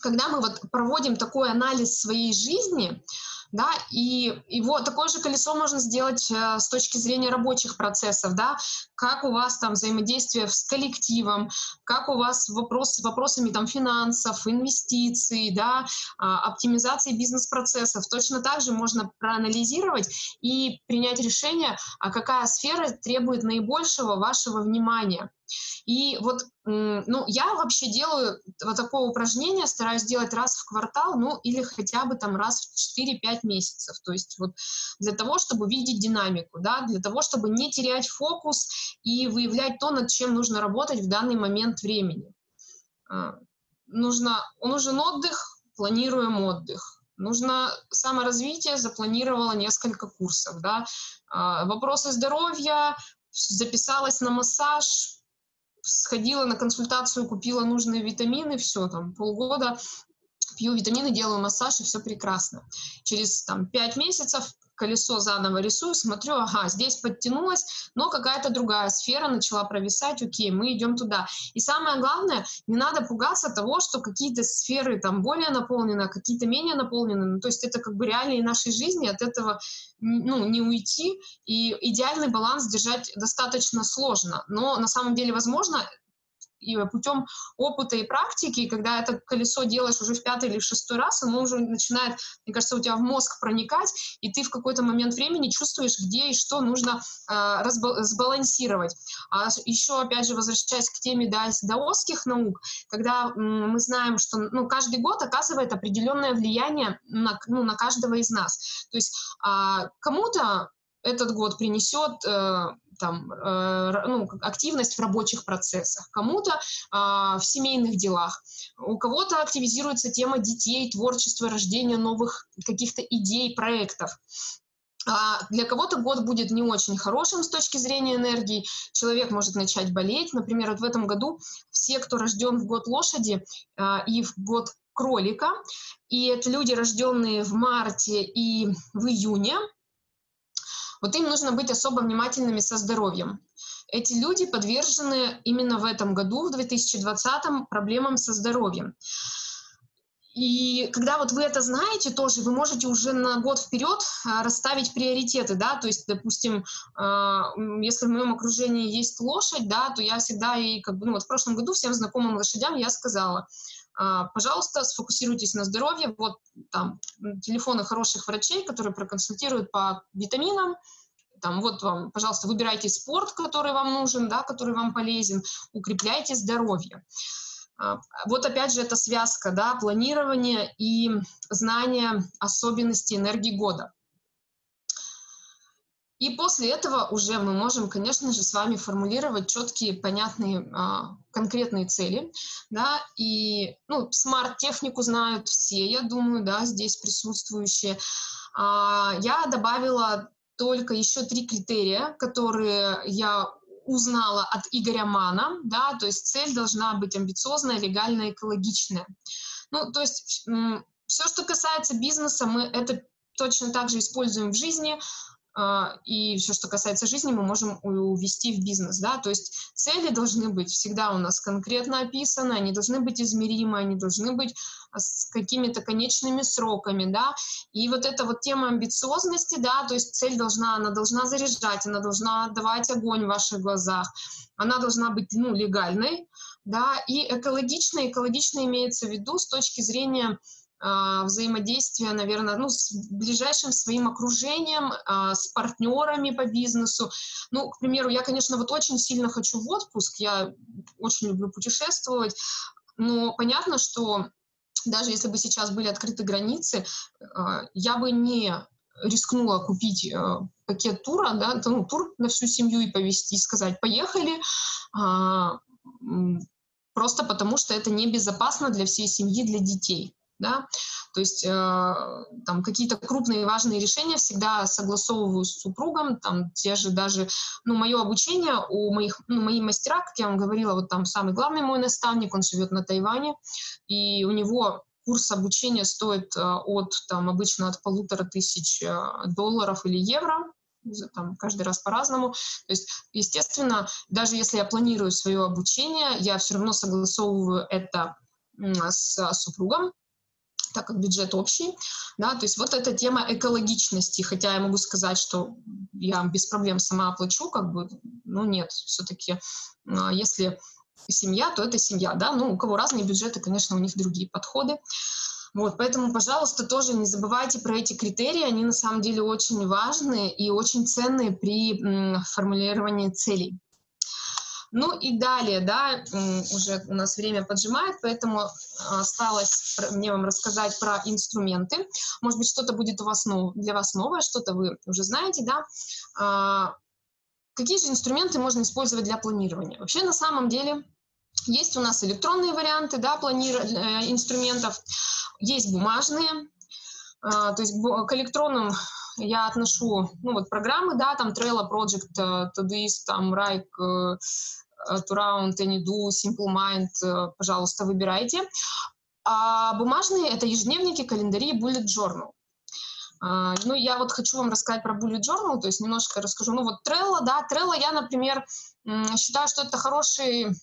Speaker 2: когда мы вот проводим такой анализ своей жизни, да, и его такое же колесо можно сделать э, с точки зрения рабочих процессов, да, как у вас там взаимодействие с коллективом, как у вас вопрос с вопросами там финансов, инвестиций, да, э, оптимизации бизнес-процессов. Точно так же можно проанализировать и принять решение, а какая сфера требует наибольшего вашего внимания. И вот, ну, я вообще делаю вот такое упражнение, стараюсь делать раз в квартал, ну, или хотя бы там раз в 4-5 месяцев. То есть вот для того, чтобы видеть динамику, да, для того, чтобы не терять фокус и выявлять то, над чем нужно работать в данный момент времени. А, нужно, нужен отдых, планируем отдых. Нужно саморазвитие, запланировала несколько курсов. Да? А, вопросы здоровья, записалась на массаж, сходила на консультацию, купила нужные витамины, все, там, полгода пью витамины, делаю массаж, и все прекрасно. Через там, 5 месяцев колесо заново рисую, смотрю, ага, здесь подтянулась, но какая-то другая сфера начала провисать, окей, мы идем туда. И самое главное, не надо пугаться того, что какие-то сферы там более наполнены, а какие-то менее наполнены. Ну, то есть это как бы реалии нашей жизни, от этого ну, не уйти, и идеальный баланс держать достаточно сложно. Но на самом деле возможно, и путем опыта и практики, когда это колесо делаешь уже в пятый или шестой раз, оно уже начинает, мне кажется, у тебя в мозг проникать, и ты в какой-то момент времени чувствуешь, где и что нужно э, сбалансировать. А еще, опять же, возвращаясь к теме да, даосских наук, когда м, мы знаем, что ну, каждый год оказывает определенное влияние на, ну, на каждого из нас. То есть э, кому-то этот год принесет э, там, э, ну, активность в рабочих процессах, кому-то э, в семейных делах, у кого-то активизируется тема детей, творчества, рождения новых каких-то идей, проектов. А для кого-то год будет не очень хорошим с точки зрения энергии. Человек может начать болеть. Например, вот в этом году все, кто рожден в год лошади э, и в год кролика, и это люди, рожденные в марте и в июне, вот им нужно быть особо внимательными со здоровьем. Эти люди подвержены именно в этом году, в 2020, проблемам со здоровьем. И когда вот вы это знаете тоже, вы можете уже на год вперед а, расставить приоритеты, да, то есть, допустим, а, если в моем окружении есть лошадь, да, то я всегда и как бы, ну вот в прошлом году всем знакомым лошадям я сказала, пожалуйста, сфокусируйтесь на здоровье. Вот там телефоны хороших врачей, которые проконсультируют по витаминам. Там, вот вам, пожалуйста, выбирайте спорт, который вам нужен, да, который вам полезен, укрепляйте здоровье. А, вот опять же эта связка, да, планирование и знание особенностей энергии года. И после этого уже мы можем, конечно же, с вами формулировать четкие, понятные, а, конкретные цели, да, и, ну, смарт-технику знают все, я думаю, да, здесь присутствующие. А, я добавила только еще три критерия, которые я узнала от Игоря Мана, да, то есть цель должна быть амбициозная, легальная, экологичная. Ну, то есть все, что касается бизнеса, мы это точно так же используем в жизни, и все, что касается жизни, мы можем увести в бизнес, да, то есть цели должны быть всегда у нас конкретно описаны, они должны быть измеримы, они должны быть а, с какими-то конечными сроками, да, и вот эта вот тема амбициозности, да, то есть цель должна, она должна заряжать, она должна давать огонь в ваших глазах, она должна быть, ну, легальной, да, и экологичной, экологично имеется в виду с точки зрения взаимодействия, наверное, ну, с ближайшим своим окружением, э, с партнерами по бизнесу. Ну, к примеру, я, конечно, вот очень сильно хочу в отпуск, я очень люблю путешествовать, но понятно, что даже если бы сейчас были открыты границы, э, я бы не рискнула купить пакет тура, да, ну, тур на всю семью и повезти, сказать, поехали, а, просто потому что это небезопасно для всей семьи, для детей. Да? То есть э, там какие-то крупные важные решения всегда согласовываю с супругом, там те же даже, ну, мое обучение у моих, ну, мои мастера, как я вам говорила, вот там самый главный мой наставник, он живет на Тайване, и у него курс обучения стоит э, от, там, обычно от полутора тысяч э, долларов или евро, там, каждый раз по-разному. То есть, естественно, даже если я планирую свое обучение, я все равно согласовываю это с супругом, так как бюджет общий, да, то есть вот эта тема экологичности, хотя я могу сказать, что я без проблем сама оплачу, как бы, ну нет, все-таки, а, если семья, то это семья, да, ну, у кого разные бюджеты, конечно, у них другие подходы. Вот, поэтому, пожалуйста, тоже не забывайте про эти критерии, они на самом деле очень важны и очень ценные при формулировании целей. Ну и далее, да, уже у нас время поджимает, поэтому осталось мне вам рассказать про инструменты. Может быть, что-то будет у вас нов, для вас новое, что-то вы уже знаете, да. А, Какие же инструменты можно использовать для планирования? Вообще, на самом деле, есть у нас электронные варианты да, планир... Э, инструментов, есть бумажные. А, то есть к электронным я отношу ну, вот программы, да, там Trello, Project, э, Todoist, там Rike, э, Turround, Anydo, Simple Mind, пожалуйста, выбирайте. А бумажные — это ежедневники, календари, bullet journal. А, ну, я вот хочу вам рассказать про Bullet Journal, то есть немножко расскажу. Ну, вот Trello, да, Trello я, например, считаю, что это хороший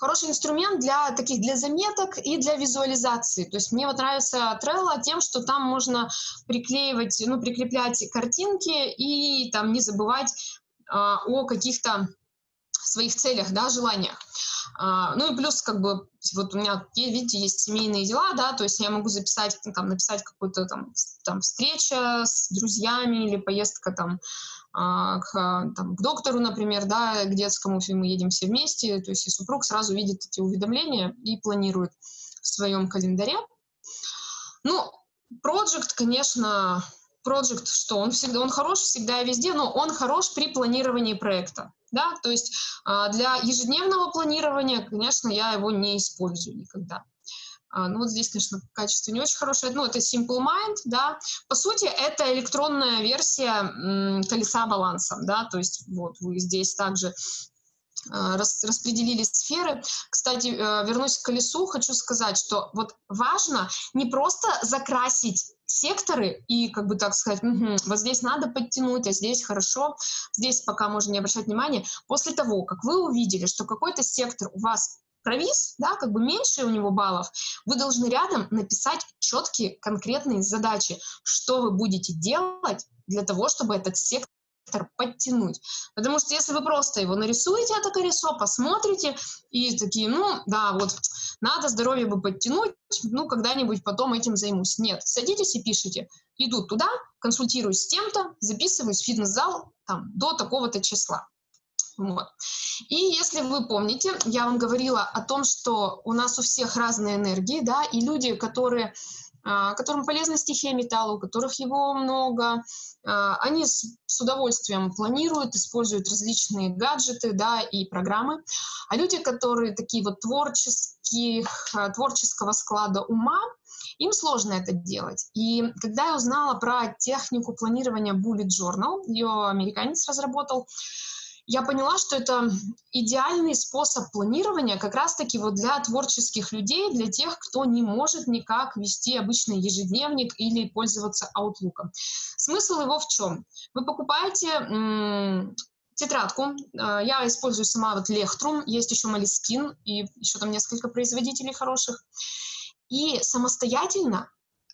Speaker 2: хороший инструмент для таких для заметок и для визуализации. То есть мне вот нравится Trello тем, что там можно приклеивать, ну, прикреплять картинки и там не забывать а, о каких-то своих целях, да, желаниях. А, ну и плюс, как бы, вот у меня, видите, есть семейные дела, да, то есть я могу записать, там, написать какую-то там, там встреча с друзьями или поездка там, к, там, к доктору, например, да, к детскому, мы едем все вместе, то есть и супруг сразу видит эти уведомления и планирует в своем календаре. Ну, Project, конечно, Project, что он всегда, он хорош всегда и везде, но он хорош при планировании проекта. Да? То есть а, для ежедневного планирования, конечно, я его не использую никогда. А, ну вот здесь, конечно, качество не очень хорошее. Ну, это Simple Mind, да. По сути, это электронная версия колеса баланса, да, то есть вот вы здесь также а, распределили сферы. Кстати, э, вернусь к колесу, хочу сказать, что вот важно не просто закрасить секторы и, как бы так сказать, угу, вот здесь надо подтянуть, а здесь хорошо, здесь пока можно не обращать внимания. После того, как вы увидели, что какой-то сектор у вас провис, да, как бы меньше у него баллов, вы должны рядом написать четкие конкретные задачи, что вы будете делать для того, чтобы этот сектор подтянуть. Потому что если вы просто его нарисуете, это колесо, посмотрите, и такие, ну, да, вот, надо здоровье бы подтянуть, ну, когда-нибудь потом этим займусь. Нет, садитесь и пишите. Иду туда, консультируюсь с тем-то, записываюсь в фитнес-зал там, до такого-то числа. Вот. И если вы помните, я вам говорила о том, что у нас у всех разные энергии, да, и люди, которые а, которым полезна стихия металла, у которых его много. А, они с, удовольствием планируют, используют различные гаджеты да, и программы. А люди, которые такие вот творческие, а, творческого склада ума, им сложно это делать. И когда я узнала про технику планирования Bullet Journal, ее американец разработал, я поняла, что это идеальный способ планирования как раз-таки вот для творческих людей, для тех, кто не может никак вести обычный ежедневник или пользоваться Outlook. Смысл его в чем? Вы покупаете м- тетрадку. А, я использую сама вот Lechtrум, есть еще Moleskine и еще там несколько производителей хороших. И самостоятельно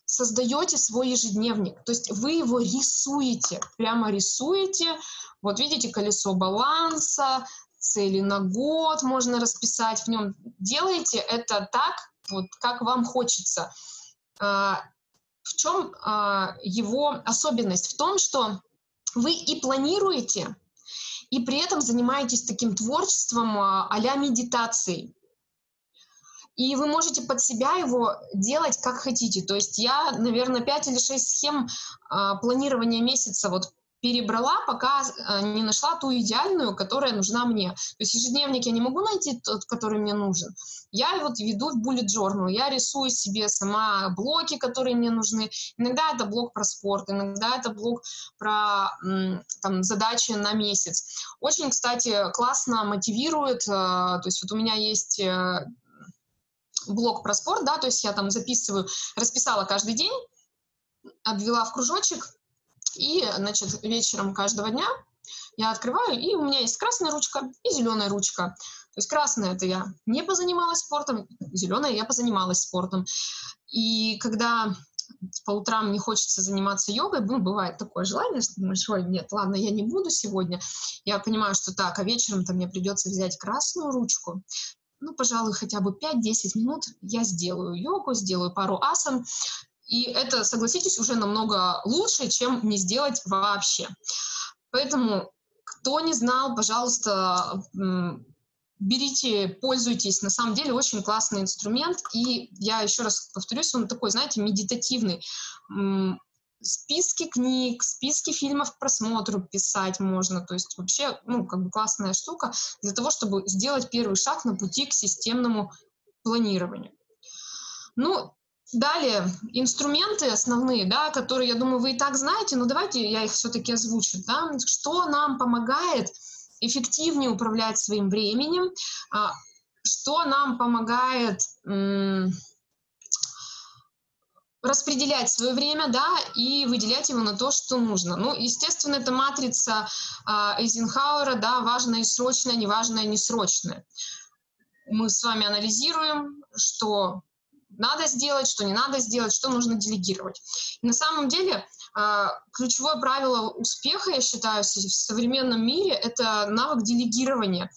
Speaker 2: создаете свой ежедневник, то есть вы его рисуете, прямо рисуете, вот видите колесо баланса, цели на год можно расписать в нем, делайте это так, вот как вам хочется. в чем его особенность? В том, что вы и планируете, и при этом занимаетесь таким творчеством а-ля медитацией. И вы можете под себя его делать как хотите. То есть я, наверное, 5 или 6 схем планирования месяца вот перебрала, пока э, не нашла ту идеальную, которая нужна мне. То есть ежедневник я не могу найти тот, который мне нужен. Я вот веду в bullet journal, я рисую себе сама блоки, которые мне нужны. Иногда это блок про спорт, иногда это блок про там, задачи на месяц. Очень, кстати, классно мотивирует. Э, то есть вот у меня есть блок про спорт, да, то есть я там записываю, расписала каждый день, обвела в кружочек, и, значит, вечером каждого дня я открываю, и у меня есть красная ручка и зеленая ручка. То есть красная это я не позанималась спортом, зеленая я позанималась спортом. И когда по утрам не хочется заниматься йогой, ну, бывает такое желание, что думаешь, ой, нет, ладно, я не буду сегодня. Я понимаю, что так, а вечером-то мне придется взять красную ручку, ну, пожалуй, хотя бы 5-10 минут я сделаю йогу, сделаю пару асан, и это, согласитесь, уже намного лучше, чем не сделать вообще. Поэтому, кто не знал, пожалуйста, берите, пользуйтесь. На самом деле очень классный инструмент. И я еще раз повторюсь, он такой, знаете, медитативный. Списки книг, списки фильмов к просмотру писать можно. То есть вообще, ну, как бы классная штука для того, чтобы сделать первый шаг на пути к системному планированию. Ну, Далее, инструменты основные, да, которые, я думаю, вы и так знаете, но давайте я их все-таки озвучу. Да? Что нам помогает эффективнее управлять своим временем, а, что нам помогает распределять свое время, да, и выделять его на то, что нужно. Ну, естественно, это матрица э, Эйзенхауэра, да, важное и срочное, неважное несрочное. Мы с вами анализируем, что надо сделать, что не надо сделать, что нужно делегировать. И на самом деле а, ключевое правило успеха, я считаю, в современном мире — это навык делегирования.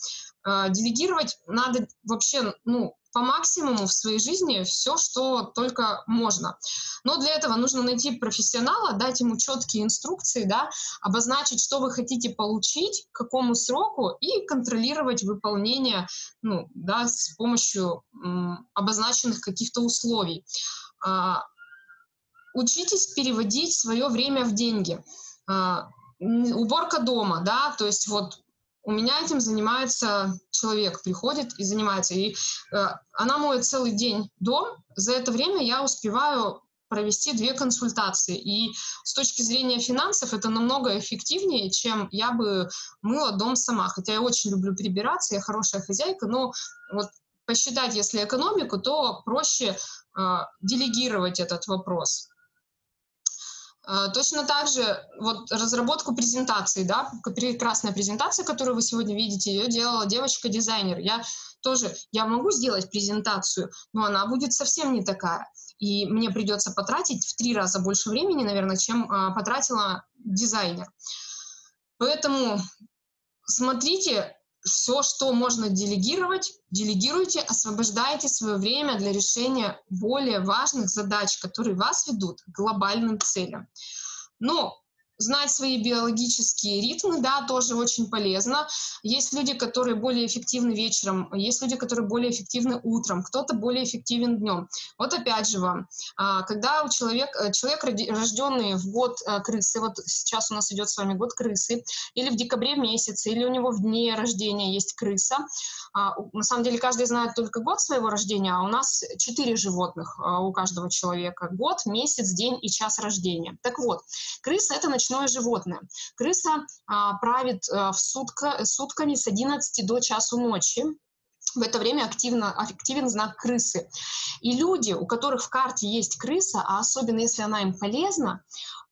Speaker 2: А, делегировать надо вообще, ну, по максимуму в своей жизни все, что только можно. Но для этого нужно найти профессионала, дать ему четкие инструкции, да, обозначить, что вы хотите получить, к какому сроку, и контролировать выполнение ну, да, с помощью м, обозначенных каких-то условий. А, учитесь переводить свое время в деньги. А, уборка дома, да, то есть вот у меня этим занимается человек, приходит и занимается. И э, она моет целый день дом. За это время я успеваю провести две консультации. И с точки зрения финансов это намного эффективнее, чем я бы мыла дом сама. Хотя я очень люблю прибираться, я хорошая хозяйка, но вот посчитать, если экономику, то проще э, делегировать этот вопрос. А, точно так же вот разработку презентации, да, прекрасная презентация, которую вы сегодня видите, ее делала девочка-дизайнер. Я тоже, я могу сделать презентацию, но она будет совсем не такая. И мне придется потратить в три раза больше времени, наверное, чем а, потратила дизайнер. Поэтому смотрите, все, что можно делегировать, делегируйте, освобождайте свое время для решения более важных задач, которые вас ведут к глобальным целям. Но знать свои биологические ритмы, да, тоже очень полезно. Есть люди, которые более эффективны вечером, есть люди, которые более эффективны утром, кто-то более эффективен днем. Вот опять же вам, а, когда у человека, человек, рожденный в год а, крысы, вот сейчас у нас идет с вами год крысы, или в декабре месяце, или у него в дне рождения есть крыса, а, на самом деле каждый знает только год своего рождения, а у нас четыре животных у каждого человека. Год, месяц, день и час рождения. Так вот, крыса — это начинает ручное животное. Крыса а, правит а, в сутка, сутками с 11 до часу ночи. В это время активно, активен знак крысы. И люди, у которых в карте есть крыса, а особенно если она им полезна,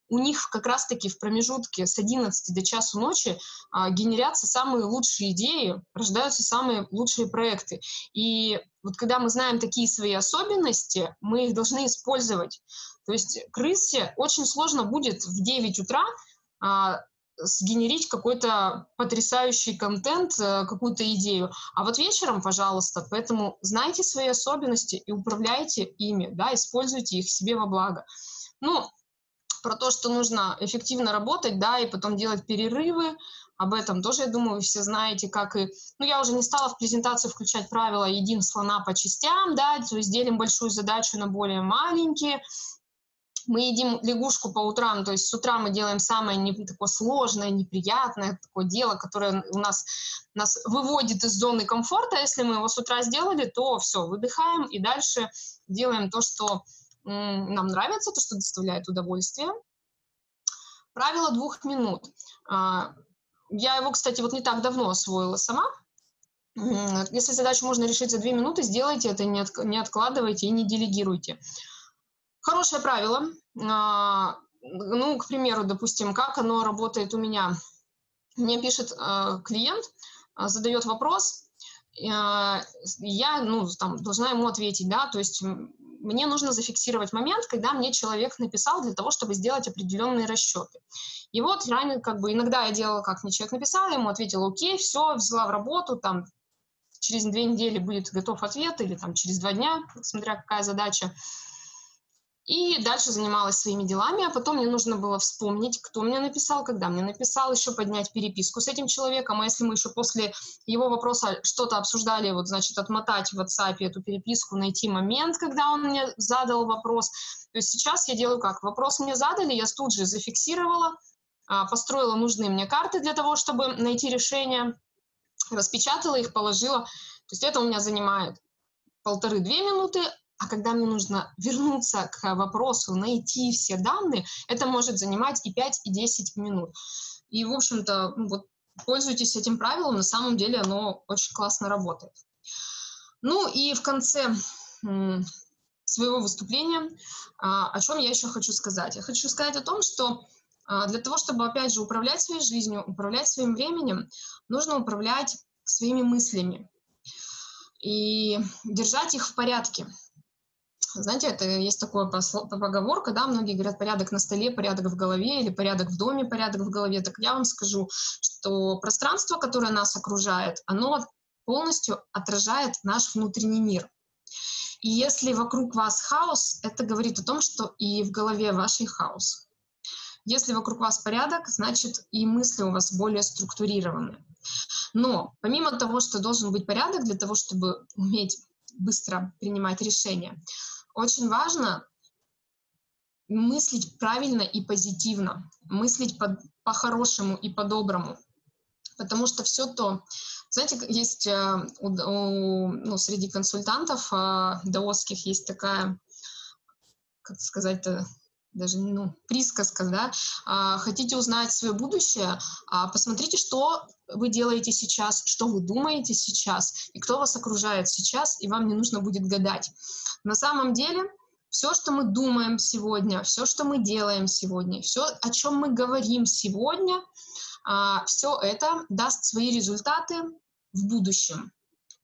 Speaker 2: у них как раз-таки в промежутке с 11 до часу ночи а, генерятся самые лучшие идеи, рождаются самые лучшие проекты. И вот когда мы знаем такие свои особенности, мы их должны использовать. То есть крысе очень сложно будет в 9 утра а, сгенерить какой-то потрясающий контент, э, какую-то идею. А вот вечером, пожалуйста, поэтому знайте свои особенности и управляйте ими, да, используйте их себе во благо. Ну, про то, что нужно эффективно работать, да, и потом делать перерывы, об этом тоже, я думаю, вы все знаете, как и... Ну, я уже не стала в презентацию включать правила «едим слона по частям», да, то есть делим большую задачу на более маленькие, мы едим лягушку по утрам, то есть с утра мы делаем самое не, такое сложное, неприятное такое дело, которое у нас, нас выводит из зоны комфорта. Если мы его с утра сделали, то все, выдыхаем и дальше делаем то, что нам нравится, то, что доставляет удовольствие. Правило двух минут. А, я его, кстати, вот не так давно освоила сама. Если задачу можно решить за две минуты, сделайте это, не откладывайте и не делегируйте. Хорошее правило. А, ну, к примеру, допустим, как оно работает у меня. Мне пишет а, клиент, а, задает вопрос, я ну, там, должна ему ответить, да, то есть мне нужно зафиксировать момент, когда мне человек написал для того, чтобы сделать определенные расчеты. И вот ранее, как бы, иногда я делала, как мне человек написал, ему ответила, окей, все, взяла в работу, там, через две недели будет готов ответ, или там через два дня, смотря какая задача. И дальше занималась своими делами, а потом мне нужно было вспомнить, кто мне написал, когда мне написал, еще поднять переписку с этим человеком, а если мы еще после его вопроса что-то обсуждали, вот, значит, отмотать в WhatsApp эту переписку, найти момент, когда он мне задал вопрос. То есть сейчас я делаю как? Вопрос мне задали, я тут же зафиксировала, а, построила нужные мне карты для того, чтобы найти решение, распечатала их, положила. То есть это у меня занимает полторы-две минуты, а когда мне нужно вернуться к вопросу, найти все данные, это может занимать и 5, и 10 минут. И, в общем-то, ну вот пользуйтесь этим правилом, на самом деле оно очень классно работает. Ну и в конце своего выступления, а, о чем я еще хочу сказать. Я хочу сказать о том, что а, для того, чтобы, опять же, управлять своей жизнью, управлять своим временем, нужно управлять своими мыслями и держать их в порядке. Знаете, это есть такое поговорка, да, многие говорят порядок на столе, порядок в голове или порядок в доме, порядок в голове. Так я вам скажу, что пространство, которое нас окружает, оно полностью отражает наш внутренний мир. И если вокруг вас хаос, это говорит о том, что и в голове вашей хаос. Если вокруг вас порядок, значит и мысли у вас более структурированы. Но помимо того, что должен быть порядок для того, чтобы уметь быстро принимать решения, очень важно мыслить правильно и позитивно, мыслить по- по-хорошему и по-доброму. Потому что все то, знаете, есть э, у, у, ну, среди консультантов э, даосских есть такая, как сказать-то, даже ну, присказка, да, а, хотите узнать свое будущее, а, посмотрите, что вы делаете сейчас, что вы думаете сейчас, и кто вас окружает сейчас, и вам не нужно будет гадать. На самом деле, все, что мы думаем сегодня, все, что мы делаем сегодня, все, о чем мы говорим сегодня, а, все это даст свои результаты в будущем.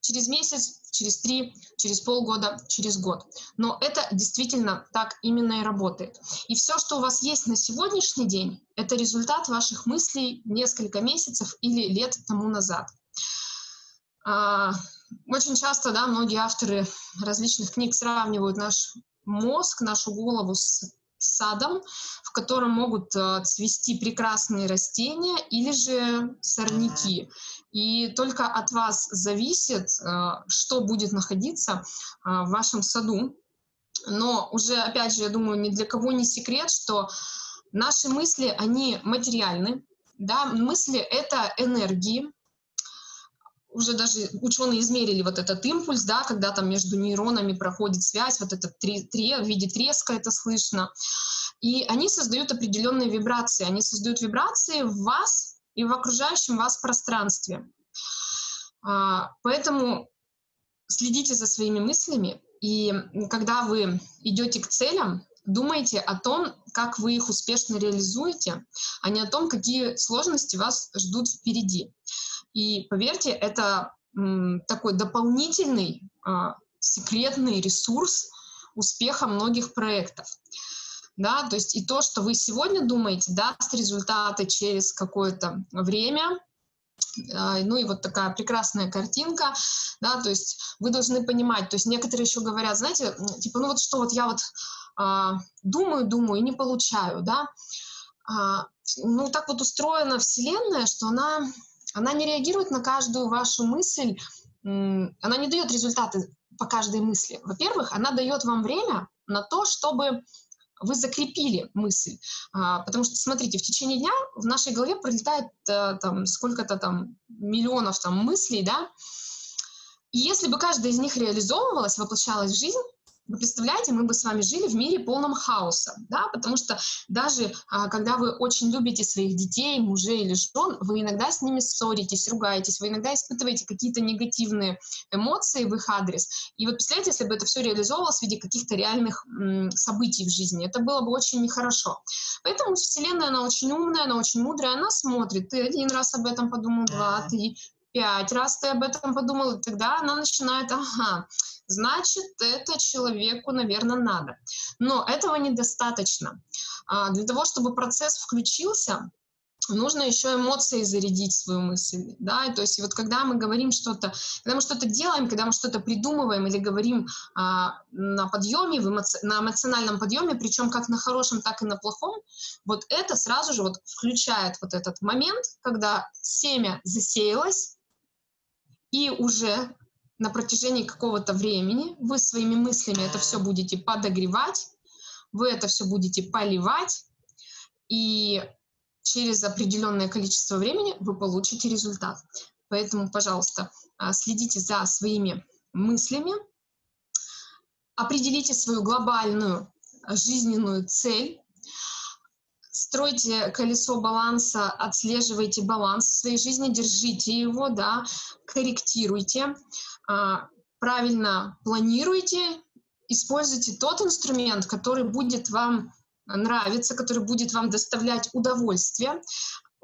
Speaker 2: Через месяц, через три, через полгода, через год. Но это действительно так именно и работает. И все, что у вас есть на сегодняшний день, это результат ваших мыслей несколько месяцев или лет тому назад. А, очень часто, да, многие авторы различных книг сравнивают наш мозг, нашу голову с садом, в котором могут э, цвести прекрасные растения или же сорняки. И только от вас зависит, э, что будет находиться э, в вашем саду. Но уже, опять же, я думаю, ни для кого не секрет, что наши мысли, они материальны. Да? Мысли — это энергии, уже даже ученые измерили вот этот импульс, да, когда там между нейронами проходит связь, вот это три, три, в виде треска это слышно. И они создают определенные вибрации. Они создают вибрации в вас, и в окружающем вас пространстве. А, поэтому следите за своими мыслями, и когда вы идете к целям, думайте о том, как вы их успешно реализуете, а не о том, какие сложности вас ждут впереди. И поверьте, это такой дополнительный а, секретный ресурс успеха многих проектов. да, то есть и то, что вы сегодня думаете, даст результаты через какое-то время, а, ну и вот такая прекрасная картинка, да, то есть вы должны понимать, то есть некоторые еще говорят, знаете, типа, ну вот что, вот я вот а, думаю, думаю и не получаю, да, а, ну так вот устроена Вселенная, что она, она не реагирует на каждую вашу мысль, она не дает результаты по каждой мысли. Во-первых, она дает вам время на то, чтобы вы закрепили мысль. А, потому что, смотрите, в течение дня в нашей голове пролетает а, там сколько-то там миллионов там мыслей, да, и если бы каждая из них реализовывалась, воплощалась в жизнь, вы представляете, мы бы с вами жили в мире полном хаоса, да, потому что даже а, когда вы очень любите своих детей, мужей или жен, вы иногда с ними ссоритесь, ругаетесь, вы иногда испытываете какие-то негативные эмоции в их адрес. И вот представляете, если бы это все реализовывалось в виде каких-то реальных м, событий в жизни, это было бы очень нехорошо. Поэтому Вселенная, она очень умная, она очень мудрая, она смотрит, ты один раз об этом подумал, два, три, пять раз ты об этом подумал, и тогда она начинает, ага, значит, это человеку, наверное, надо. Но этого недостаточно. А, для того, чтобы процесс включился, нужно еще эмоции зарядить свою мысль, да, то есть вот когда мы говорим что-то, когда мы что-то делаем, когда мы что-то придумываем или говорим а, на подъеме, в эмоци... на эмоциональном подъеме, причем как на хорошем, так и на плохом, вот это сразу же вот включает вот этот момент, когда семя засеялось, и уже на протяжении какого-то времени вы своими мыслями это все будете подогревать, вы это все будете поливать, и через определенное количество времени вы получите результат. Поэтому, пожалуйста, а, следите за своими мыслями, определите свою глобальную жизненную цель, стройте колесо баланса, отслеживайте баланс в своей жизни, держите его, да, корректируйте, а, правильно планируйте, используйте тот инструмент, который будет вам нравиться, который будет вам доставлять удовольствие.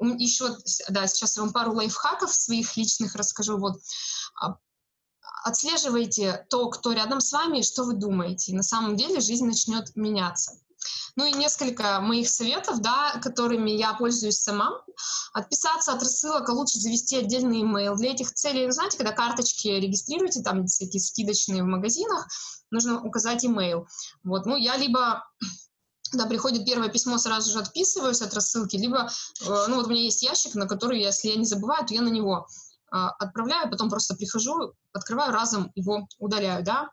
Speaker 2: Еще, да, сейчас я вам пару лайфхаков своих личных расскажу. Вот а, отслеживайте то, кто рядом с вами, и что вы думаете. На самом деле жизнь начнет меняться. Ну и несколько моих советов, да, которыми я пользуюсь сама. Отписаться от рассылок, а лучше завести отдельный email. Для этих целей, вы знаете, когда карточки регистрируете, там всякие скидочные в магазинах, нужно указать email. Вот, ну я либо когда приходит первое письмо, сразу же отписываюсь от рассылки, либо, э, ну вот у меня есть ящик, на который, если я не забываю, то я на него э, отправляю, потом просто прихожу, открываю разом, его удаляю, да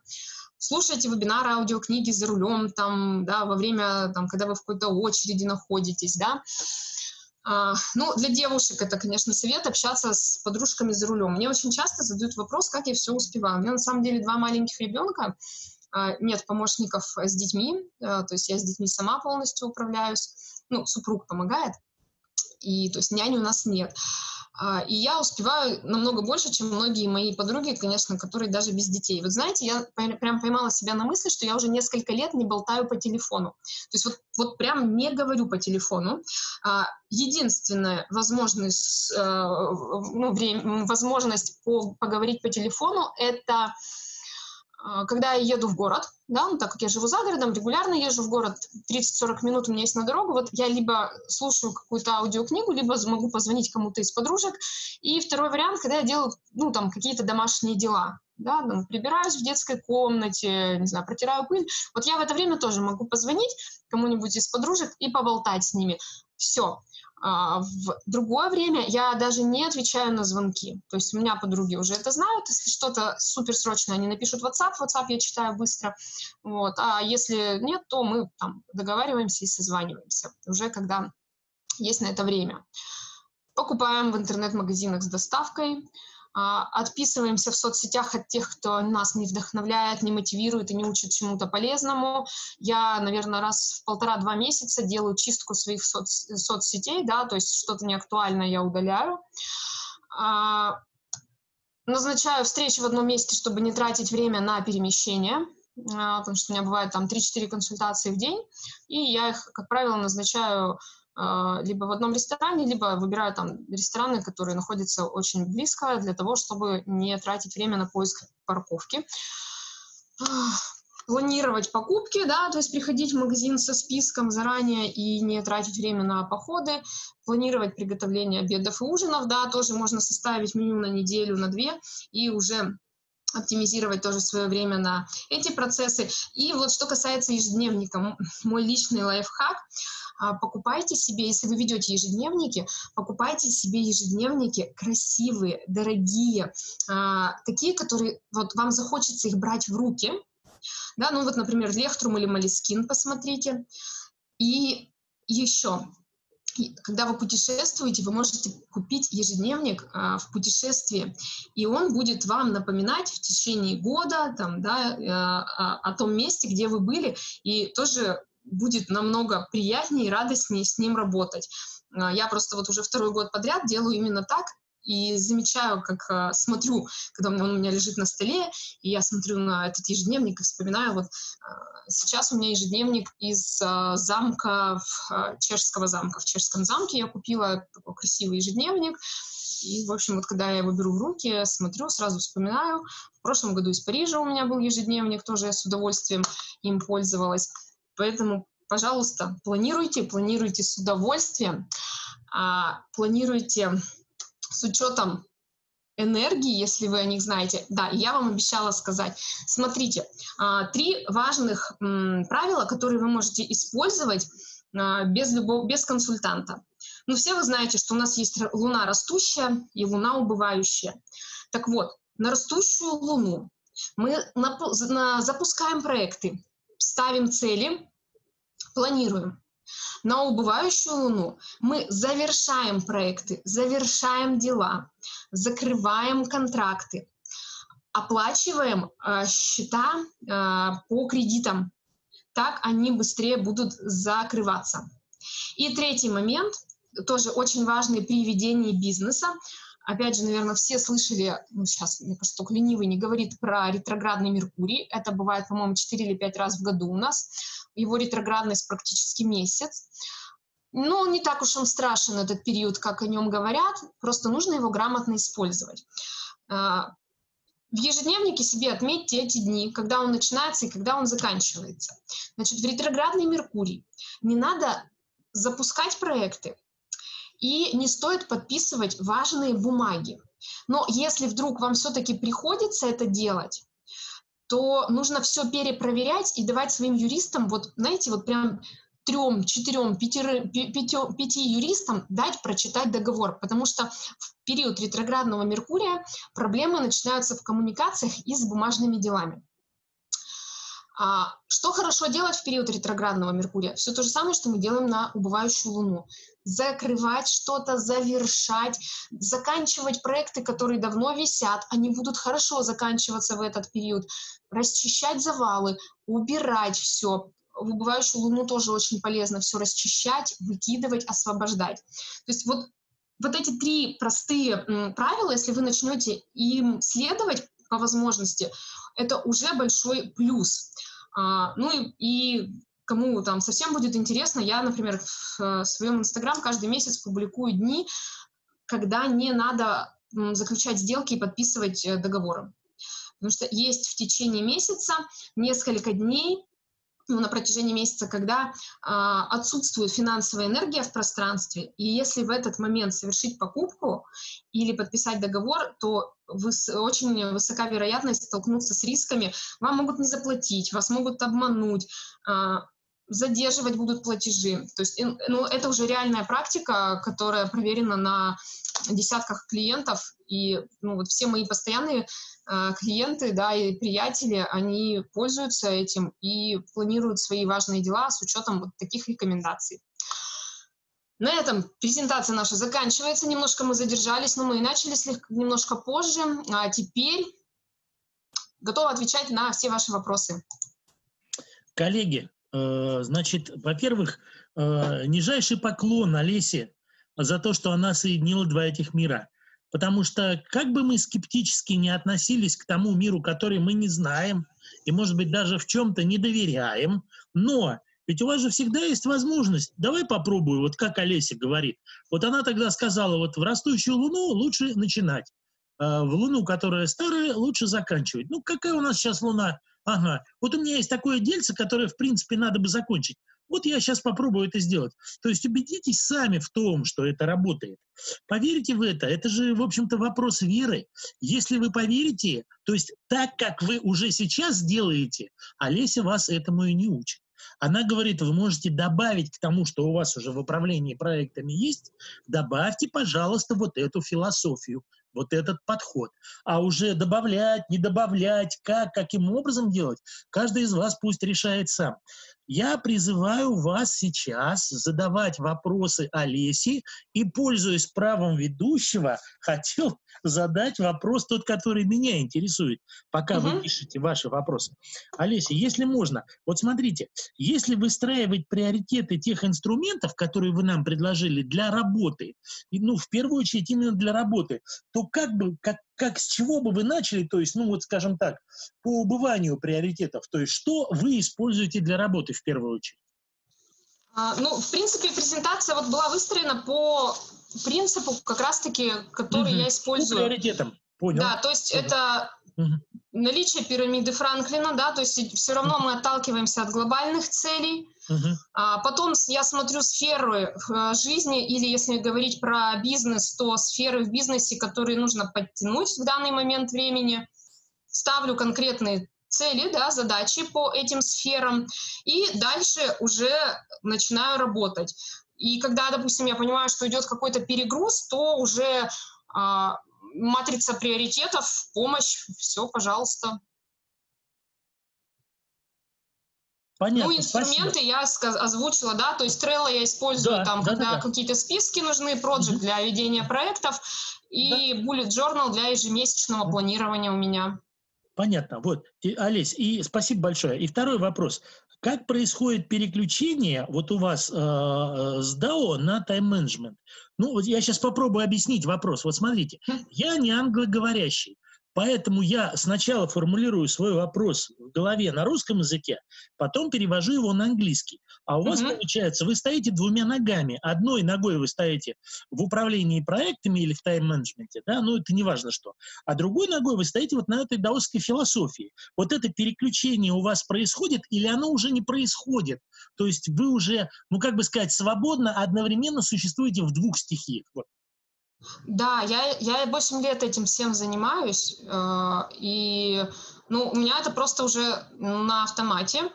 Speaker 2: слушайте вебинары, аудиокниги за рулем, там, да, во время, там, когда вы в какой-то очереди находитесь, да. А, ну, для девушек это, конечно, совет общаться с подружками за рулем. Мне очень часто задают вопрос, как я все успеваю. У меня на самом деле два маленьких ребенка, а, нет помощников с детьми, а, то есть я с детьми сама полностью управляюсь, ну, супруг помогает, и то есть няни у нас нет. А, и я успеваю намного больше, чем многие мои подруги, конечно, которые даже без детей. Вот знаете, я прям поймала себя на мысли, что я уже несколько лет не болтаю по телефону. То есть вот, вот прям не говорю по телефону. А, единственная возможность, э, ну, время, возможность поговорить по телефону — это когда я еду в город, да, ну, так как я живу за городом, регулярно езжу в город, 30-40 минут у меня есть на дорогу, вот я либо слушаю какую-то аудиокнигу, либо могу позвонить кому-то из подружек. И второй вариант, когда я делаю, ну, там, какие-то домашние дела, да, там, прибираюсь в детской комнате, не знаю, протираю пыль. Вот я в это время тоже могу позвонить кому-нибудь из подружек и поболтать с ними. Все. А, в другое время я даже не отвечаю на звонки. То есть у меня подруги уже это знают. Если что-то суперсрочное, они напишут WhatsApp. WhatsApp я читаю быстро. Вот. А если нет, то мы там договариваемся и созваниваемся уже когда есть на это время. Покупаем в интернет-магазинах с доставкой. А, отписываемся в соцсетях от тех, кто нас не вдохновляет, не мотивирует и не учит чему-то полезному. Я, наверное, раз в полтора-два месяца делаю чистку своих соц соцсетей, да, то есть что-то неактуальное я удаляю. А, назначаю встречи в одном месте, чтобы не тратить время на перемещение, а, потому что у меня бывает там 3-4 консультации в день, и я их, как правило, назначаю либо в одном ресторане, либо выбираю там рестораны, которые находятся очень близко, для того, чтобы не тратить время на поиск парковки. планировать покупки, да, то есть приходить в магазин со списком заранее и не тратить время на походы, планировать приготовление обедов и ужинов, да, тоже можно составить меню на неделю, на две и уже оптимизировать тоже свое время на эти процессы. И вот что касается ежедневника, мой личный лайфхак, а, покупайте себе, если вы ведете ежедневники, покупайте себе ежедневники красивые, дорогие, а, такие, которые вот вам захочется их брать в руки, да, ну вот, например, Лектрум или Малискин, посмотрите. И еще, когда вы путешествуете, вы можете купить ежедневник а, в путешествии, и он будет вам напоминать в течение года там, да, а, о том месте, где вы были, и тоже будет намного приятнее и радостнее с ним работать. А, я просто вот уже второй год подряд делаю именно так, и замечаю, как э, смотрю, когда он у меня лежит на столе, и я смотрю на этот ежедневник и вспоминаю, вот э, сейчас у меня ежедневник из замка, чешского замка. В чешском замке я купила такой красивый ежедневник, и, в общем, вот когда я его беру в руки, смотрю, сразу вспоминаю. В прошлом году из Парижа у меня был ежедневник, тоже я с удовольствием им пользовалась. Поэтому, пожалуйста, планируйте, планируйте с удовольствием, а, планируйте с учетом энергии, если вы о них знаете. Да, я вам обещала сказать. Смотрите, а, три важных правила, которые вы можете использовать а, без, любого, без консультанта. Ну, все вы знаете, что у нас есть Луна растущая и Луна убывающая. Так вот, на растущую Луну мы запускаем проекты, ставим цели, планируем. На убывающую Луну мы завершаем проекты, завершаем дела, закрываем контракты, оплачиваем э, счета э, по кредитам. Так они быстрее будут закрываться. И третий момент, тоже очень важный при ведении бизнеса, Опять же, наверное, все слышали, ну, сейчас, мне кажется, только ленивый не говорит про ретроградный Меркурий. Это бывает, по-моему, 4 или 5 раз в году у нас. Его ретроградность практически месяц. Но не так уж он страшен, этот период, как о нем говорят. Просто нужно его грамотно использовать. А, в ежедневнике себе отметьте эти дни, когда он начинается и когда он заканчивается. Значит, в ретроградный Меркурий не надо запускать проекты, и не стоит подписывать важные бумаги. Но если вдруг вам все-таки приходится это делать, то нужно все перепроверять и давать своим юристам, вот знаете, вот прям трем, четырем, пяти, пяти, пяти юристам дать прочитать договор, потому что в период ретроградного Меркурия проблемы начинаются в коммуникациях и с бумажными делами. А, что хорошо делать в период ретроградного Меркурия? Все то же самое, что мы делаем на убывающую Луну. Закрывать что-то, завершать, заканчивать проекты, которые давно висят, они будут хорошо заканчиваться в этот период, расчищать завалы, убирать все. В убывающую Луну тоже очень полезно все расчищать, выкидывать, освобождать. То есть вот вот эти три простые правила, если вы начнете им следовать по возможности, это уже большой плюс. А, ну и, и кому там совсем будет интересно, я, например, в э, своем Инстаграм каждый месяц публикую дни, когда не надо заключать сделки и подписывать э, договоры. Потому что есть в течение месяца несколько дней, ну, на протяжении месяца, когда а, отсутствует финансовая энергия в пространстве, и если в этот момент совершить покупку или подписать договор, то выс очень высока вероятность столкнуться с рисками. Вам могут не заплатить, вас могут обмануть, а, задерживать будут платежи. То есть ну, это уже реальная практика, которая проверена на десятках клиентов. И ну, вот все мои постоянные э, клиенты да, и приятели, они пользуются этим и планируют свои важные дела с учетом вот таких рекомендаций. На этом презентация наша заканчивается. Немножко мы задержались, но мы и начали слегка, немножко позже. А теперь готова отвечать на все ваши вопросы.
Speaker 1: Коллеги, э, значит, во-первых, э, нижайший поклон Олесе за то, что она соединила два этих мира. Потому что как бы мы скептически не относились к тому миру, который мы не знаем, и, может быть, даже в чем-то не доверяем, но ведь у вас же всегда есть возможность. Давай попробую, вот как Олеся говорит. Вот она тогда сказала, вот в растущую луну лучше начинать. А в луну, которая старая, лучше заканчивать. Ну, какая у нас сейчас луна ага, вот у меня есть такое дельце, которое, в принципе, надо бы закончить. Вот я сейчас попробую это сделать. То есть убедитесь сами в том, что это работает. Поверите в это. Это же, в общем-то, вопрос веры. Если вы поверите, то есть так, как вы уже сейчас делаете, Олеся вас этому и не учит. Она говорит, вы можете добавить к тому, что у вас уже в управлении проектами есть, добавьте, пожалуйста, вот эту философию, вот этот подход. А уже добавлять, не добавлять, как, каким образом делать, каждый из вас пусть решает сам. Я призываю вас сейчас задавать вопросы Олесе и, пользуясь правом ведущего, хотел задать вопрос тот, который меня интересует, пока угу. вы пишете ваши вопросы. Олеся, если можно, вот смотрите, если выстраивать приоритеты тех инструментов, которые вы нам предложили для работы, ну, в первую очередь именно для работы, то как бы, как, как с чего бы вы начали, то есть, ну вот скажем так, по убыванию приоритетов, то есть что вы используете для работы в первую очередь?
Speaker 2: А, ну, в принципе, презентация вот была выстроена по принципу, как раз-таки, который угу. я использую.
Speaker 1: По приоритетам, понял.
Speaker 2: Да, то есть угу. это угу. Наличие пирамиды Франклина, да, то есть все равно мы отталкиваемся от глобальных целей, Uh-huh. А потом я смотрю сферы э, жизни, или если говорить про бизнес, то сферы в бизнесе, которые нужно подтянуть в данный момент времени. Ставлю конкретные цели, да, задачи по этим сферам, и дальше уже начинаю работать. И когда, допустим, я понимаю, что идет какой-то перегруз, то уже а, матрица приоритетов, помощь, все, пожалуйста. Понятно, ну, инструменты спасибо. я озвучила, да, то есть Trello я использую да, там, да, когда да, какие-то списки нужны, Project угу. для ведения проектов и да. Bullet Journal для ежемесячного угу. планирования у меня.
Speaker 1: Понятно. Вот, и, Олесь, и спасибо большое. И второй вопрос. Как происходит переключение вот у вас э, с DAO на тайм-менеджмент? Ну, вот я сейчас попробую объяснить вопрос. Вот смотрите, я не англоговорящий. Поэтому я сначала формулирую свой вопрос в голове на русском языке, потом перевожу его на английский. А у вас угу. получается, вы стоите двумя ногами. Одной ногой вы стоите в управлении проектами или в тайм-менеджменте, да, ну это не важно что. А другой ногой вы стоите вот на этой даосской философии. Вот это переключение у вас происходит или оно уже не происходит? То есть вы уже, ну как бы сказать, свободно одновременно существуете в двух стихиях. Вот.
Speaker 2: Да, я, я 8 лет этим всем занимаюсь, э, и ну, у меня это просто уже на автомате.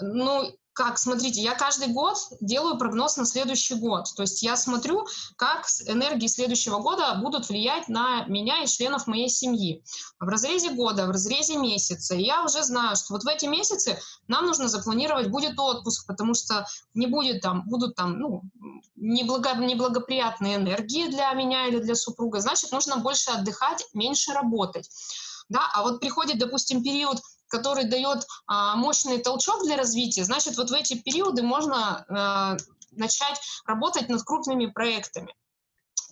Speaker 2: Ну, как, смотрите, я каждый год делаю прогноз на следующий год. То есть я смотрю, как энергии следующего года будут влиять на меня и членов моей семьи. В разрезе года, в разрезе месяца. И я уже знаю, что вот в эти месяцы нам нужно запланировать, будет отпуск, потому что не будет там, будут там, ну, неблаго, неблагоприятные энергии для меня или для супруга. Значит, нужно больше отдыхать, меньше работать. Да, а вот приходит, допустим, период который дает а, мощный толчок для развития, значит, вот в эти периоды можно а, начать работать над крупными проектами.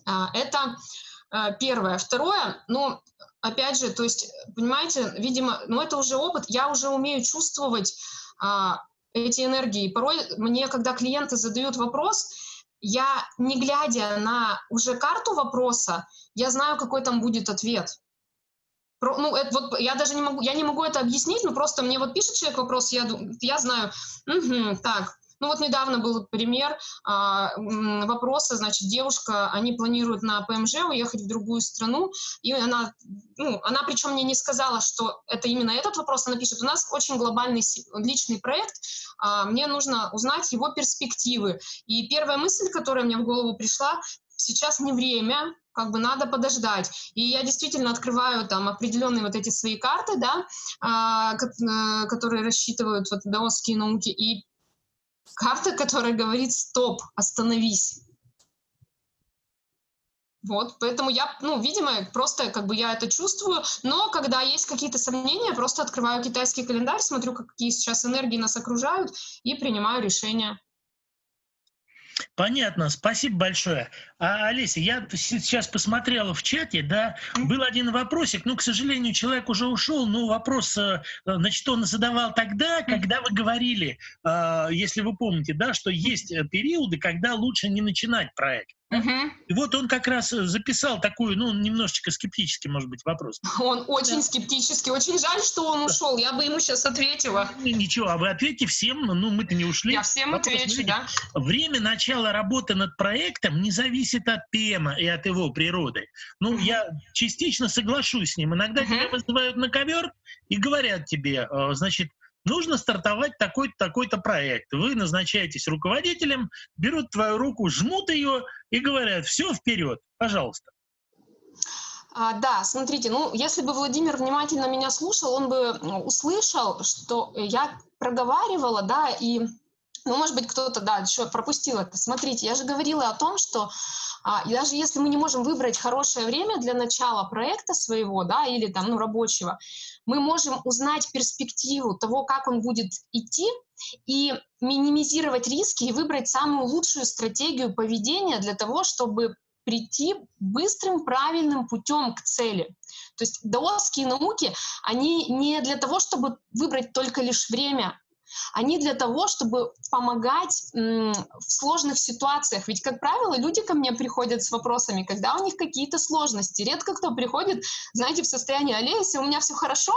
Speaker 2: А, это а, первое. Второе, ну, опять же, то есть, понимаете, видимо, ну, это уже опыт, я уже умею чувствовать а, эти энергии. Порой мне, когда клиенты задают вопрос, я, не глядя на уже карту вопроса, я знаю, какой там будет ответ ну, это вот я даже не могу, я не могу это объяснить, но просто мне вот пишет человек вопрос, я, я знаю, угу, так, ну вот недавно был пример а, вопроса, значит, девушка, они планируют на ПМЖ уехать в другую страну, и она, ну, она причем мне не сказала, что это именно этот вопрос, она пишет, у нас очень глобальный личный проект, а, мне нужно узнать его перспективы. И первая мысль, которая мне в голову пришла, сейчас не время, как бы надо подождать. И я действительно открываю там определенные вот эти свои карты, да, а, э, которые рассчитывают вот даосские науки, и карта, которая говорит «стоп, остановись». Вот, поэтому я, ну, видимо, просто как бы я это чувствую, но когда есть какие-то сомнения, просто открываю китайский календарь, смотрю, какие сейчас энергии нас окружают и принимаю решения.
Speaker 1: Понятно, спасибо большое. А, Олеся, я сейчас посмотрела в чате, да, был один вопросик, ну, к сожалению, человек уже ушел, но вопрос, э, значит, он задавал тогда, когда вы говорили, э, если вы помните, да, что есть э, периоды, когда лучше не начинать проект. Угу. И вот он как раз э, записал такую, ну, немножечко скептический, может быть, вопрос.
Speaker 2: Он очень да. скептический. Очень жаль, что он ушел. Я бы ему сейчас ответила.
Speaker 1: Ну, ничего, а вы ответьте всем, ну, мы-то не ушли.
Speaker 2: Я всем вопрос, отвечу, смотрите, да.
Speaker 1: Время начала работы над проектом не зависит от ПМа и от его природы. Ну, угу. я частично соглашусь с ним. Иногда угу. тебя вызывают на ковер и говорят тебе, э, значит, нужно стартовать такой-то такой проект. Вы назначаетесь руководителем, берут твою руку, жмут ее и говорят, все, вперед, пожалуйста.
Speaker 2: А, да, смотрите, ну, если бы Владимир внимательно меня слушал, он бы услышал, что я проговаривала, да, и ну, может быть, кто-то, да, еще пропустил это. Смотрите, я же говорила о том, что а, даже если мы не можем выбрать хорошее время для начала проекта своего, да, или там, ну, рабочего, мы можем узнать перспективу того, как он будет идти, и минимизировать риски и выбрать самую лучшую стратегию поведения для того, чтобы прийти быстрым, правильным путем к цели. То есть даосские науки, они не для того, чтобы выбрать только лишь время, они для того, чтобы помогать в сложных ситуациях. Ведь, как правило, люди ко мне приходят с вопросами, когда у них какие-то сложности. Редко кто приходит, знаете, в состоянии «Олеся, у меня все хорошо,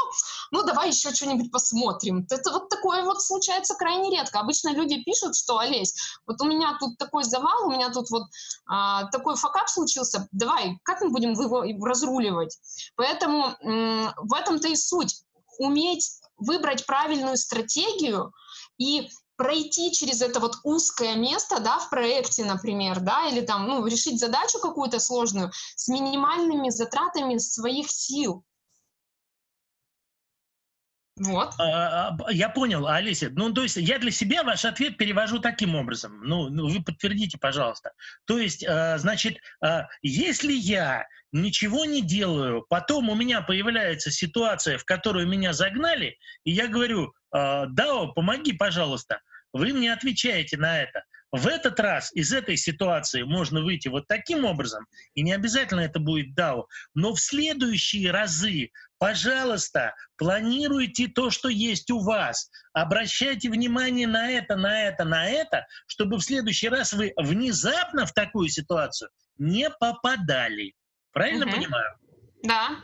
Speaker 2: ну давай еще что-нибудь посмотрим». Это вот такое вот случается крайне редко. Обычно люди пишут, что «Олесь, вот у меня тут такой завал, у меня тут вот а, такой факап случился, давай, как мы будем его разруливать?» Поэтому в этом-то и суть. Уметь выбрать правильную стратегию и пройти через это вот узкое место, да, в проекте, например, да, или там, ну, решить задачу какую-то сложную с минимальными затратами своих сил.
Speaker 1: Вот. А, а, я понял, Олеся. Ну, то есть я для себя ваш ответ перевожу таким образом. Ну, ну вы подтвердите, пожалуйста. То есть, а, значит, если я ничего не делаю, потом у меня появляется ситуация, в которую меня загнали, и я говорю, Дао, помоги, пожалуйста. Вы мне отвечаете на это. В этот раз из этой ситуации можно выйти вот таким образом, и не обязательно это будет DAO, но в следующие разы, пожалуйста, планируйте то, что есть у вас, обращайте внимание на это, на это, на это, чтобы в следующий раз вы внезапно в такую ситуацию не попадали. Правильно угу. понимаю?
Speaker 2: Да.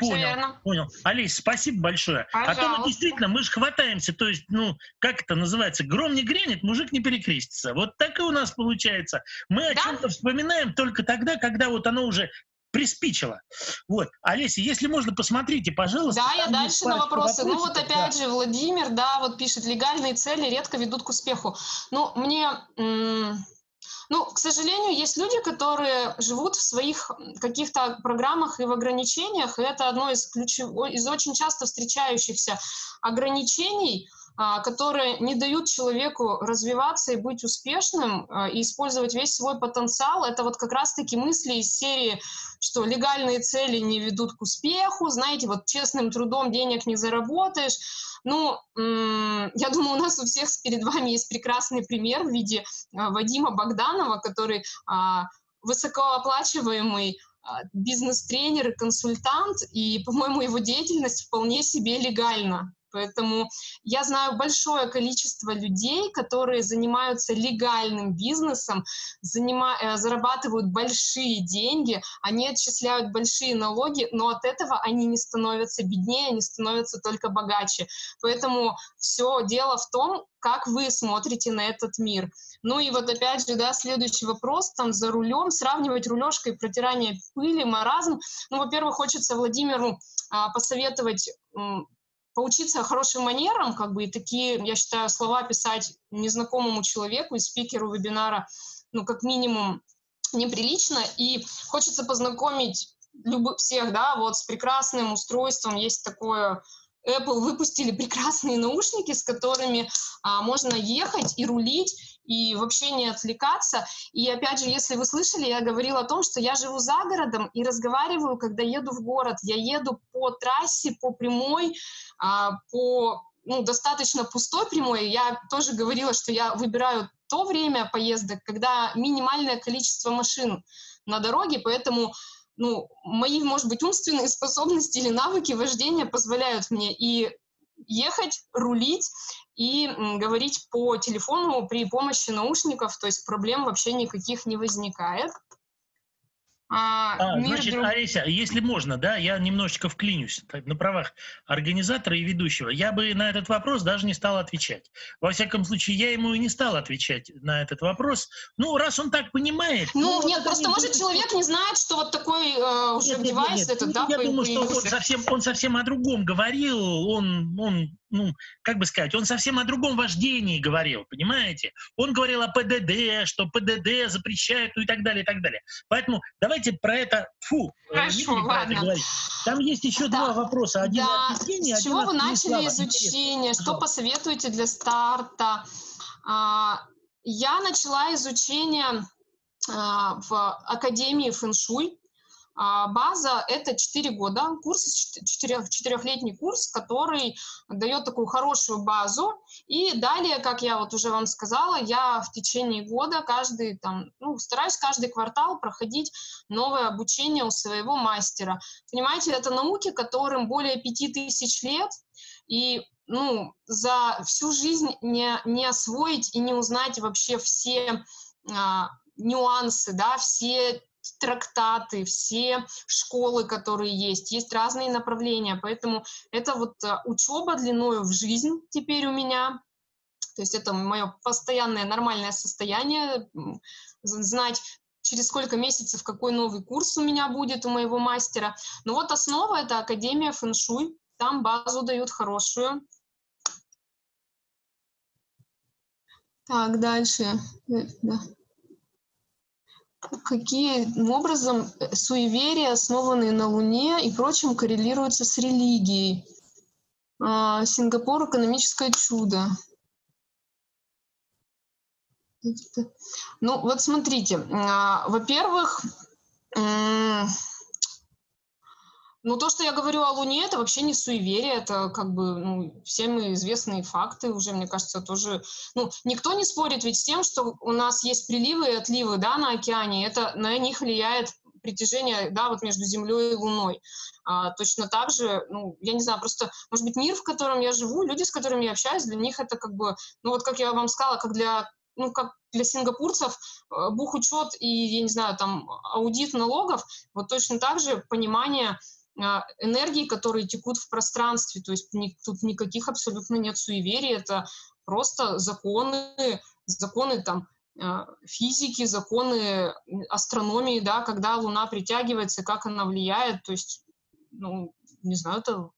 Speaker 1: Понял, верно. понял. Олесь, спасибо большое. Пожалуйста. А то мы действительно, мы же хватаемся, то есть, ну, как это называется, гром не грянет, мужик не перекрестится. Вот так и у нас получается. Мы да? о чем-то вспоминаем только тогда, когда вот оно уже приспичило. Вот. Олеся, если можно, посмотрите, пожалуйста.
Speaker 2: Да, я дальше на вопросы. Ну вот опять да. же, Владимир, да, вот пишет, легальные цели редко ведут к успеху. Ну, мне... М- ну, к сожалению, есть люди, которые живут в своих каких-то программах и в ограничениях, и это одно из ключевых, из очень часто встречающихся ограничений, которые не дают человеку развиваться и быть успешным, а, и использовать весь свой потенциал. Это вот как раз-таки мысли из серии, что легальные цели не ведут к успеху, знаете, вот честным трудом денег не заработаешь, ну, я думаю, у нас у всех перед вами есть прекрасный пример в виде а, Вадима Богданова, который а, высокооплачиваемый а, бизнес-тренер и консультант, и, по-моему, его деятельность вполне себе легальна. Поэтому я знаю большое количество людей, которые занимаются легальным бизнесом, занима... Э, зарабатывают большие деньги, они отчисляют большие налоги, но от этого они не становятся беднее, они становятся только богаче. Поэтому все дело в том, как вы смотрите на этот мир. Ну и вот опять же, да, следующий вопрос, там за рулем, сравнивать рулежкой протирание пыли, маразм. Ну, во-первых, хочется Владимиру а, посоветовать поучиться хорошим манерам, как бы, и такие, я считаю, слова писать незнакомому человеку и спикеру вебинара, ну, как минимум, неприлично, и хочется познакомить любых, всех, да, вот с прекрасным устройством, есть такое Apple выпустили прекрасные наушники, с которыми а, можно ехать и рулить, и вообще не отвлекаться. И опять же, если вы слышали, я говорила о том, что я живу за городом и разговариваю, когда еду в город. Я еду по трассе, по прямой, а, по ну, достаточно пустой прямой. Я тоже говорила, что я выбираю то время поездок, когда минимальное количество машин на дороге, поэтому ну, мои, может быть, умственные способности или навыки вождения позволяют мне и ехать, рулить и говорить по телефону при помощи наушников, то есть проблем вообще никаких не возникает.
Speaker 1: А, а, значит, друг... Олеся, если можно, да, я немножечко вклинюсь на правах организатора и ведущего. Я бы на этот вопрос даже не стал отвечать. Во всяком случае, я ему и не стал отвечать на этот вопрос. Ну, раз он так понимает...
Speaker 2: Ну, ну нет, просто может человек не знает, что вот такой э, уже нет, девайс нет, нет. этот, да,
Speaker 1: Я думаю, что он совсем, он совсем о другом говорил, он, он ну, как бы сказать, он совсем о другом вождении говорил, понимаете? Он говорил о ПДД, что ПДД запрещают, ну и так далее, и так далее. Поэтому давайте про это, фу,
Speaker 2: э, Хорошо, ладно. Это говорить.
Speaker 1: Там есть еще да. два вопроса.
Speaker 2: Один да. от Евгения, С чего вы начали изучение? Что посоветуете для старта? А, я начала изучение а, в Академии фэншуй база — это 4 года, курс, 4, четырехлетний курс, который дает такую хорошую базу. И далее, как я вот уже вам сказала, я в течение года каждый там, ну, стараюсь каждый квартал проходить новое обучение у своего мастера. Понимаете, это науки, которым более 5000 лет, и ну, за всю жизнь не, не освоить и не узнать вообще все а, нюансы, да, все трактаты, все школы, которые есть, есть разные направления, поэтому это вот э, учеба длиною в жизнь теперь у меня, то есть это мое постоянное нормальное состояние, знать через сколько месяцев какой новый курс у меня будет у моего мастера. Но вот основа — это Академия фэншуй, там базу дают хорошую. Так, дальше. Э, да каким образом э, суеверия, основанные на Луне и прочем, коррелируются с религией. А, Сингапур — экономическое чудо. Ну, вот смотрите, а, во-первых, ну, то, что я говорю о Луне, это вообще не суеверие, это как бы ну, всем известные факты уже, мне кажется, тоже... Ну, никто не спорит ведь с тем, что у нас есть приливы и отливы, да, на океане, это на них влияет притяжение, да, вот между Землей и Луной. А, точно так же, ну, я не знаю, просто, может быть, мир, в котором я живу, люди, с которыми я общаюсь, для них это как бы, ну, вот как я вам сказала, как для ну, как для сингапурцев э, бухучет и, я не знаю, там, аудит налогов, вот точно так же понимание энергии, которые текут в пространстве. То есть ни, тут никаких абсолютно нет суеверий. Это просто законы, законы там а, физики, законы астрономии, да, когда Луна притягивается, как она влияет. То есть, ну, не знаю, это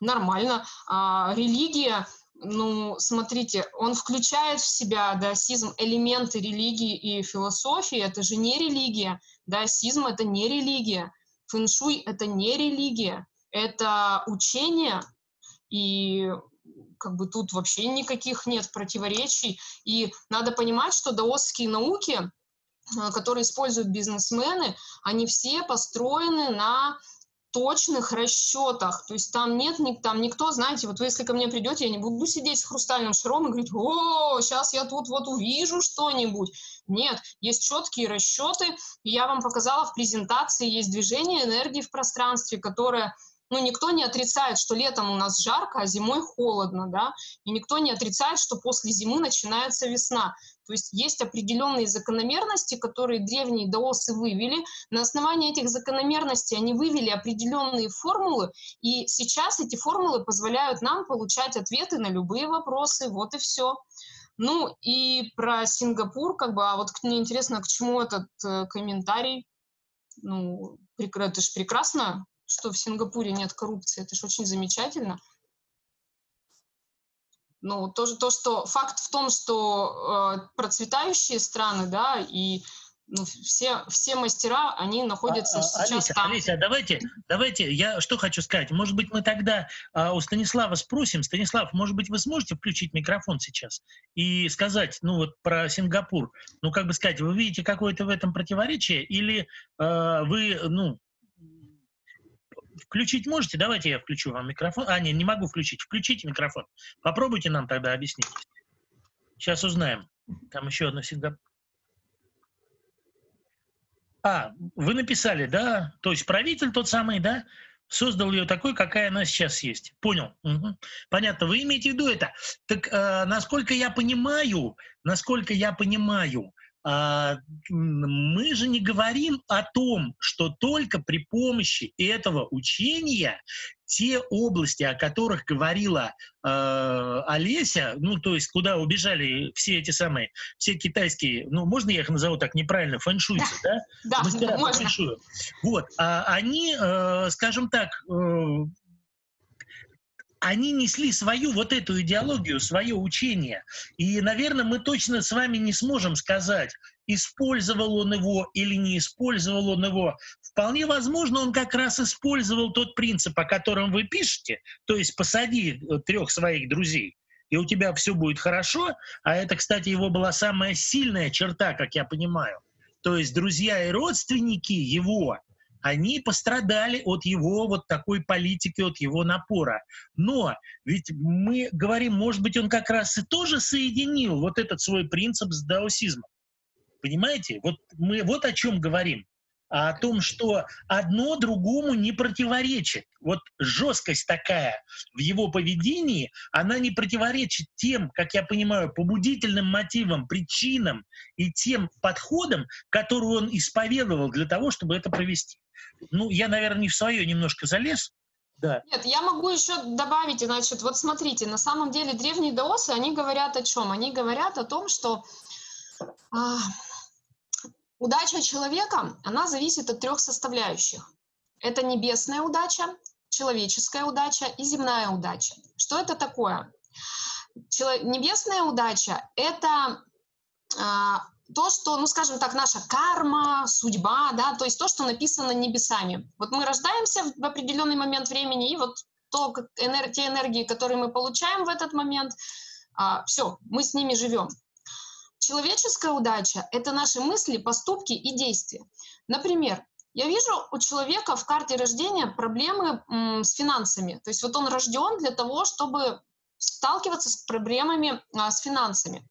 Speaker 2: нормально. А религия, ну, смотрите, он включает в себя даосизм элементы религии и философии. Это же не религия. Даосизм — это не религия. Фэншуй — это не религия, это учение, и как бы тут вообще никаких нет противоречий. И надо понимать, что даосские науки, э, которые используют бизнесмены, они все построены на точных расчетах. То есть там нет, там никто, знаете, вот вы если ко мне придете, я не буду сидеть с хрустальным шаром и говорить, о, сейчас я тут вот увижу что-нибудь. Нет, есть четкие расчеты. Я вам показала в презентации, есть движение энергии в пространстве, которое ну, никто не отрицает, что летом у нас жарко, а зимой холодно, да, и никто не отрицает, что после зимы начинается весна. То есть есть определенные закономерности, которые древние даосы вывели. На основании этих закономерностей они вывели определенные формулы, и сейчас эти формулы позволяют нам получать ответы на любые вопросы. Вот и все. Ну и про Сингапур, как бы, а вот мне интересно, к чему этот э, комментарий? Ну, это же прекрасно, что в Сингапуре нет коррупции, это же очень замечательно. Ну, тоже то, что факт в том, что э, процветающие страны, да, и ну, все, все мастера, они находятся а, сейчас
Speaker 1: Олеся,
Speaker 2: там.
Speaker 1: Олеся, давайте, давайте, я что хочу сказать. Может быть, мы тогда а, у Станислава спросим. Станислав, может быть, вы сможете включить микрофон сейчас и сказать, ну вот про Сингапур. Ну, как бы сказать, вы видите какое-то в этом противоречие или а, вы, ну, Включить можете? Давайте я включу вам микрофон. А, нет, не могу включить. Включите микрофон. Попробуйте нам тогда объяснить. Сейчас узнаем. Там еще одно всегда. А, вы написали, да? То есть правитель тот самый, да? создал ее такой, какая она сейчас есть. Понял? Угу. Понятно. Вы имеете в виду это? Так, э, насколько я понимаю, насколько я понимаю, мы же не говорим о том, что только при помощи этого учения те области, о которых говорила э, Олеся, ну, то есть куда убежали все эти самые, все китайские, ну, можно я их назову так неправильно, фэншуйцы, да?
Speaker 2: Да,
Speaker 1: Мастера
Speaker 2: можно.
Speaker 1: фэншую. Вот, а они, э, скажем так, э, они несли свою вот эту идеологию, свое учение. И, наверное, мы точно с вами не сможем сказать, использовал он его или не использовал он его. Вполне возможно, он как раз использовал тот принцип, о котором вы пишете, то есть посади э, трех своих друзей, и у тебя все будет хорошо. А это, кстати, его была самая сильная черта, как я понимаю. То есть друзья и родственники его они пострадали от его вот такой политики, от его напора. Но ведь мы говорим, может быть, он как раз и тоже соединил вот этот свой принцип с даосизмом. Понимаете? Вот мы вот о чем говорим. А о том, что одно другому не противоречит. Вот жесткость такая в его поведении, она не противоречит тем, как я понимаю, побудительным мотивам, причинам и тем подходам, которые он исповедовал для того, чтобы это провести. Ну, я, наверное, не в свое немножко залез.
Speaker 2: Да. Нет, я могу еще добавить, значит, вот смотрите, на самом деле древние даосы, они говорят о чем? Они говорят о том, что а, удача человека, она зависит от трех составляющих. Это небесная удача, человеческая удача и земная удача. Что это такое? Чело... Небесная удача — это а, то, что, ну, скажем так, наша карма, судьба, да, то есть то, что написано небесами. Вот мы рождаемся в определенный момент времени, и вот то, как энер- те энергии, которые мы получаем в этот момент, а, все, мы с ними живем. Человеческая удача — это наши мысли, поступки и действия. Например, я вижу у человека в карте рождения проблемы м, с финансами. То есть вот он рожден для того, чтобы сталкиваться с проблемами а, с финансами.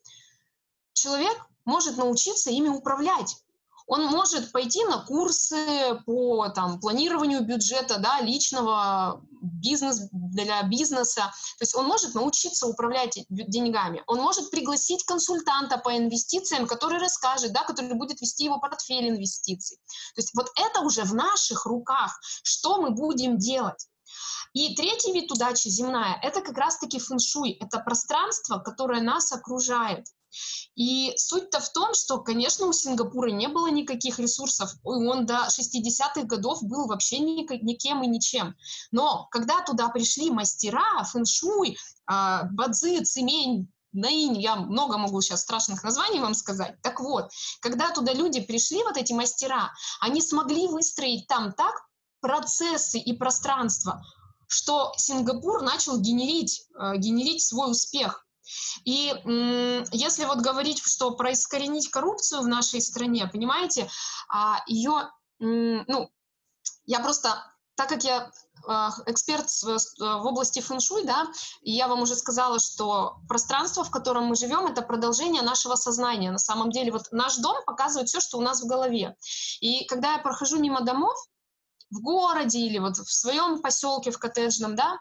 Speaker 2: Человек может научиться ими управлять. Он может пойти на курсы по там, планированию бюджета да, личного бизнес, для бизнеса. То есть он может научиться управлять деньгами. Он может пригласить консультанта по инвестициям, который расскажет, да, который будет вести его портфель инвестиций. То есть вот это уже в наших руках, что мы будем делать. И третий вид удачи земная — это как раз-таки фэншуй. Это пространство, которое нас окружает. И суть-то в том, что, конечно, у Сингапура не было никаких ресурсов, он до 60-х годов был вообще никем и ничем. Но когда туда пришли мастера, фэншуй, а, бадзи, цимень, Наинь, я много могу сейчас страшных названий вам сказать. Так вот, когда туда люди пришли, вот эти мастера, они смогли выстроить там так процессы и пространство, что Сингапур начал генерить, э, генерить свой успех. И если вот говорить, что проискоренить коррупцию в нашей стране, понимаете, а, ее, ну, я просто, так как я а, эксперт в области фэншуй, да, и я вам уже сказала, что пространство, в котором мы живем, это продолжение нашего сознания. На самом деле, вот наш дом показывает все, что у нас в голове. И когда я прохожу мимо домов в городе или вот в своем поселке, в коттеджном, да,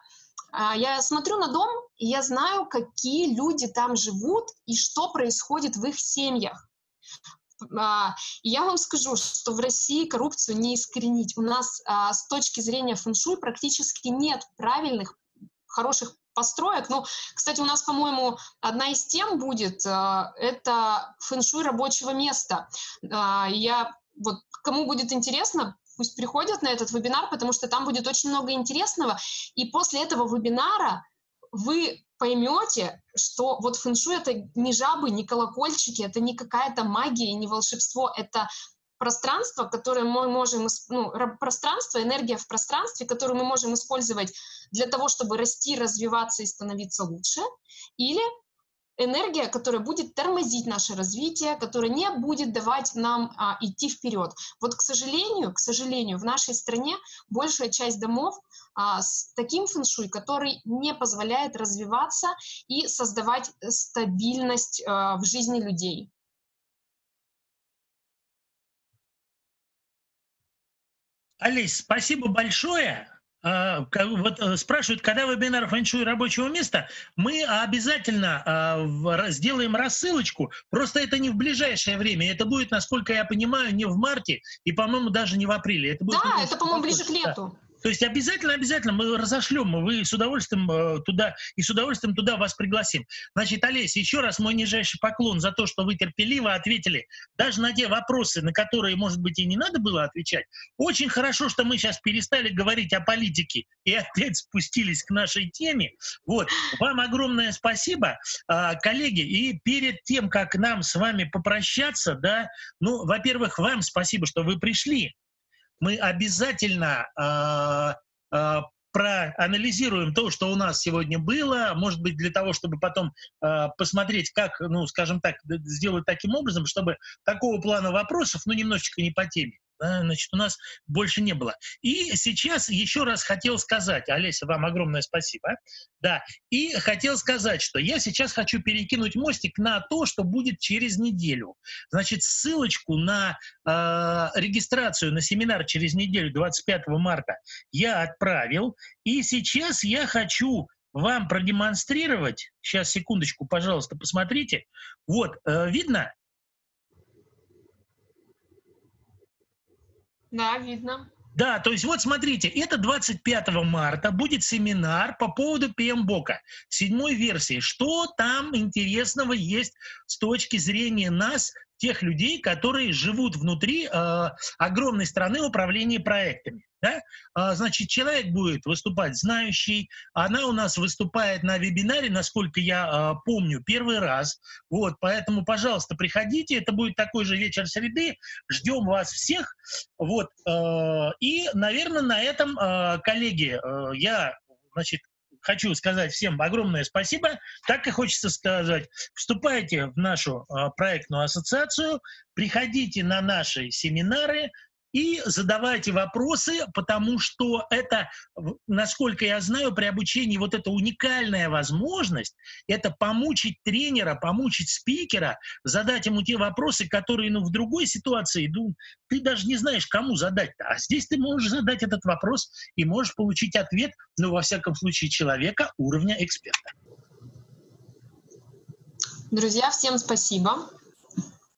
Speaker 2: я смотрю на дом, и я знаю, какие люди там живут и что происходит в их семьях. А, я вам скажу, что в России коррупцию не искоренить. У нас а, с точки зрения фэншуй практически нет правильных, хороших построек. Ну, кстати, у нас, по-моему, одна из тем будет, это фэншуй рабочего места. Я вот кому будет интересно, пусть приходят на этот вебинар, потому что там будет очень много интересного. И после этого вебинара вы поймете, что вот фэншуй — это не жабы, не колокольчики, это не какая-то магия, не волшебство, это пространство, которое мы можем, ну, пространство, энергия в пространстве, которую мы можем использовать для того, чтобы расти, развиваться и становиться лучше, или энергия, которая будет тормозить наше развитие, которая не будет давать нам а, идти вперед. Вот, к сожалению, к сожалению, в нашей стране большая часть домов а, с таким фэншуй, который не позволяет развиваться и создавать стабильность а, в жизни людей.
Speaker 1: Алис, спасибо большое. А, вот э, спрашивают, когда вебинар фэншуй рабочего места, мы обязательно а, сделаем рассылочку, просто это не в ближайшее время, это будет, насколько я понимаю, не в марте и, по-моему, даже не в апреле.
Speaker 2: Это будет да, это, по-моему, ближе к лету.
Speaker 1: То есть обязательно, обязательно мы разошлем, вы с удовольствием э, туда и с удовольствием туда вас пригласим. Значит, Олеся, еще раз мой нижайший поклон за то, что вы терпеливо ответили даже на те вопросы, на которые, может быть, и не надо было отвечать. Очень хорошо, что мы сейчас перестали говорить о политике и опять спустились к нашей теме. Вот. Вам огромное спасибо, а, коллеги. И перед тем, как нам с вами попрощаться, да, ну, во-первых, вам спасибо, что вы пришли мы обязательно э, э, проанализируем то, что у нас сегодня было, может быть, для того, чтобы потом э, посмотреть, как, ну, скажем так, сделать таким образом, чтобы такого плана вопросов, ну, немножечко не по теме, значит, у нас больше не было. И сейчас еще раз хотел сказать, Олеся, вам огромное спасибо, да, и хотел сказать, что я сейчас хочу перекинуть мостик на то, что будет через неделю. Значит, ссылочку на э, регистрацию на семинар через неделю, 25 марта, я отправил, и сейчас я хочу вам продемонстрировать, сейчас, секундочку, пожалуйста, посмотрите, вот, э, видно,
Speaker 2: Да, видно.
Speaker 1: Да, то есть вот смотрите, это 25 марта будет семинар по поводу PMBOK, седьмой версии. Что там интересного есть с точки зрения нас, тех людей, которые живут внутри э, огромной страны управления проектами. Да? А, значит, человек будет выступать знающий. Она у нас выступает на вебинаре, насколько я а, помню, первый раз. Вот, поэтому, пожалуйста, приходите. Это будет такой же вечер среды. Ждем вас всех. Вот, а, и, наверное, на этом, а, коллеги, а, я, значит, хочу сказать всем огромное спасибо. Так и хочется сказать, вступайте в нашу э, проектную ассоциацию, приходите на наши семинары, и задавайте вопросы, потому что это, насколько я знаю, при обучении вот эта уникальная возможность, это помучить тренера, помучить спикера, задать ему те вопросы, которые ну, в другой ситуации ну, ты даже не знаешь, кому задать. -то. А здесь ты можешь задать этот вопрос и можешь получить ответ, ну, во всяком случае, человека уровня эксперта.
Speaker 2: Друзья, всем спасибо.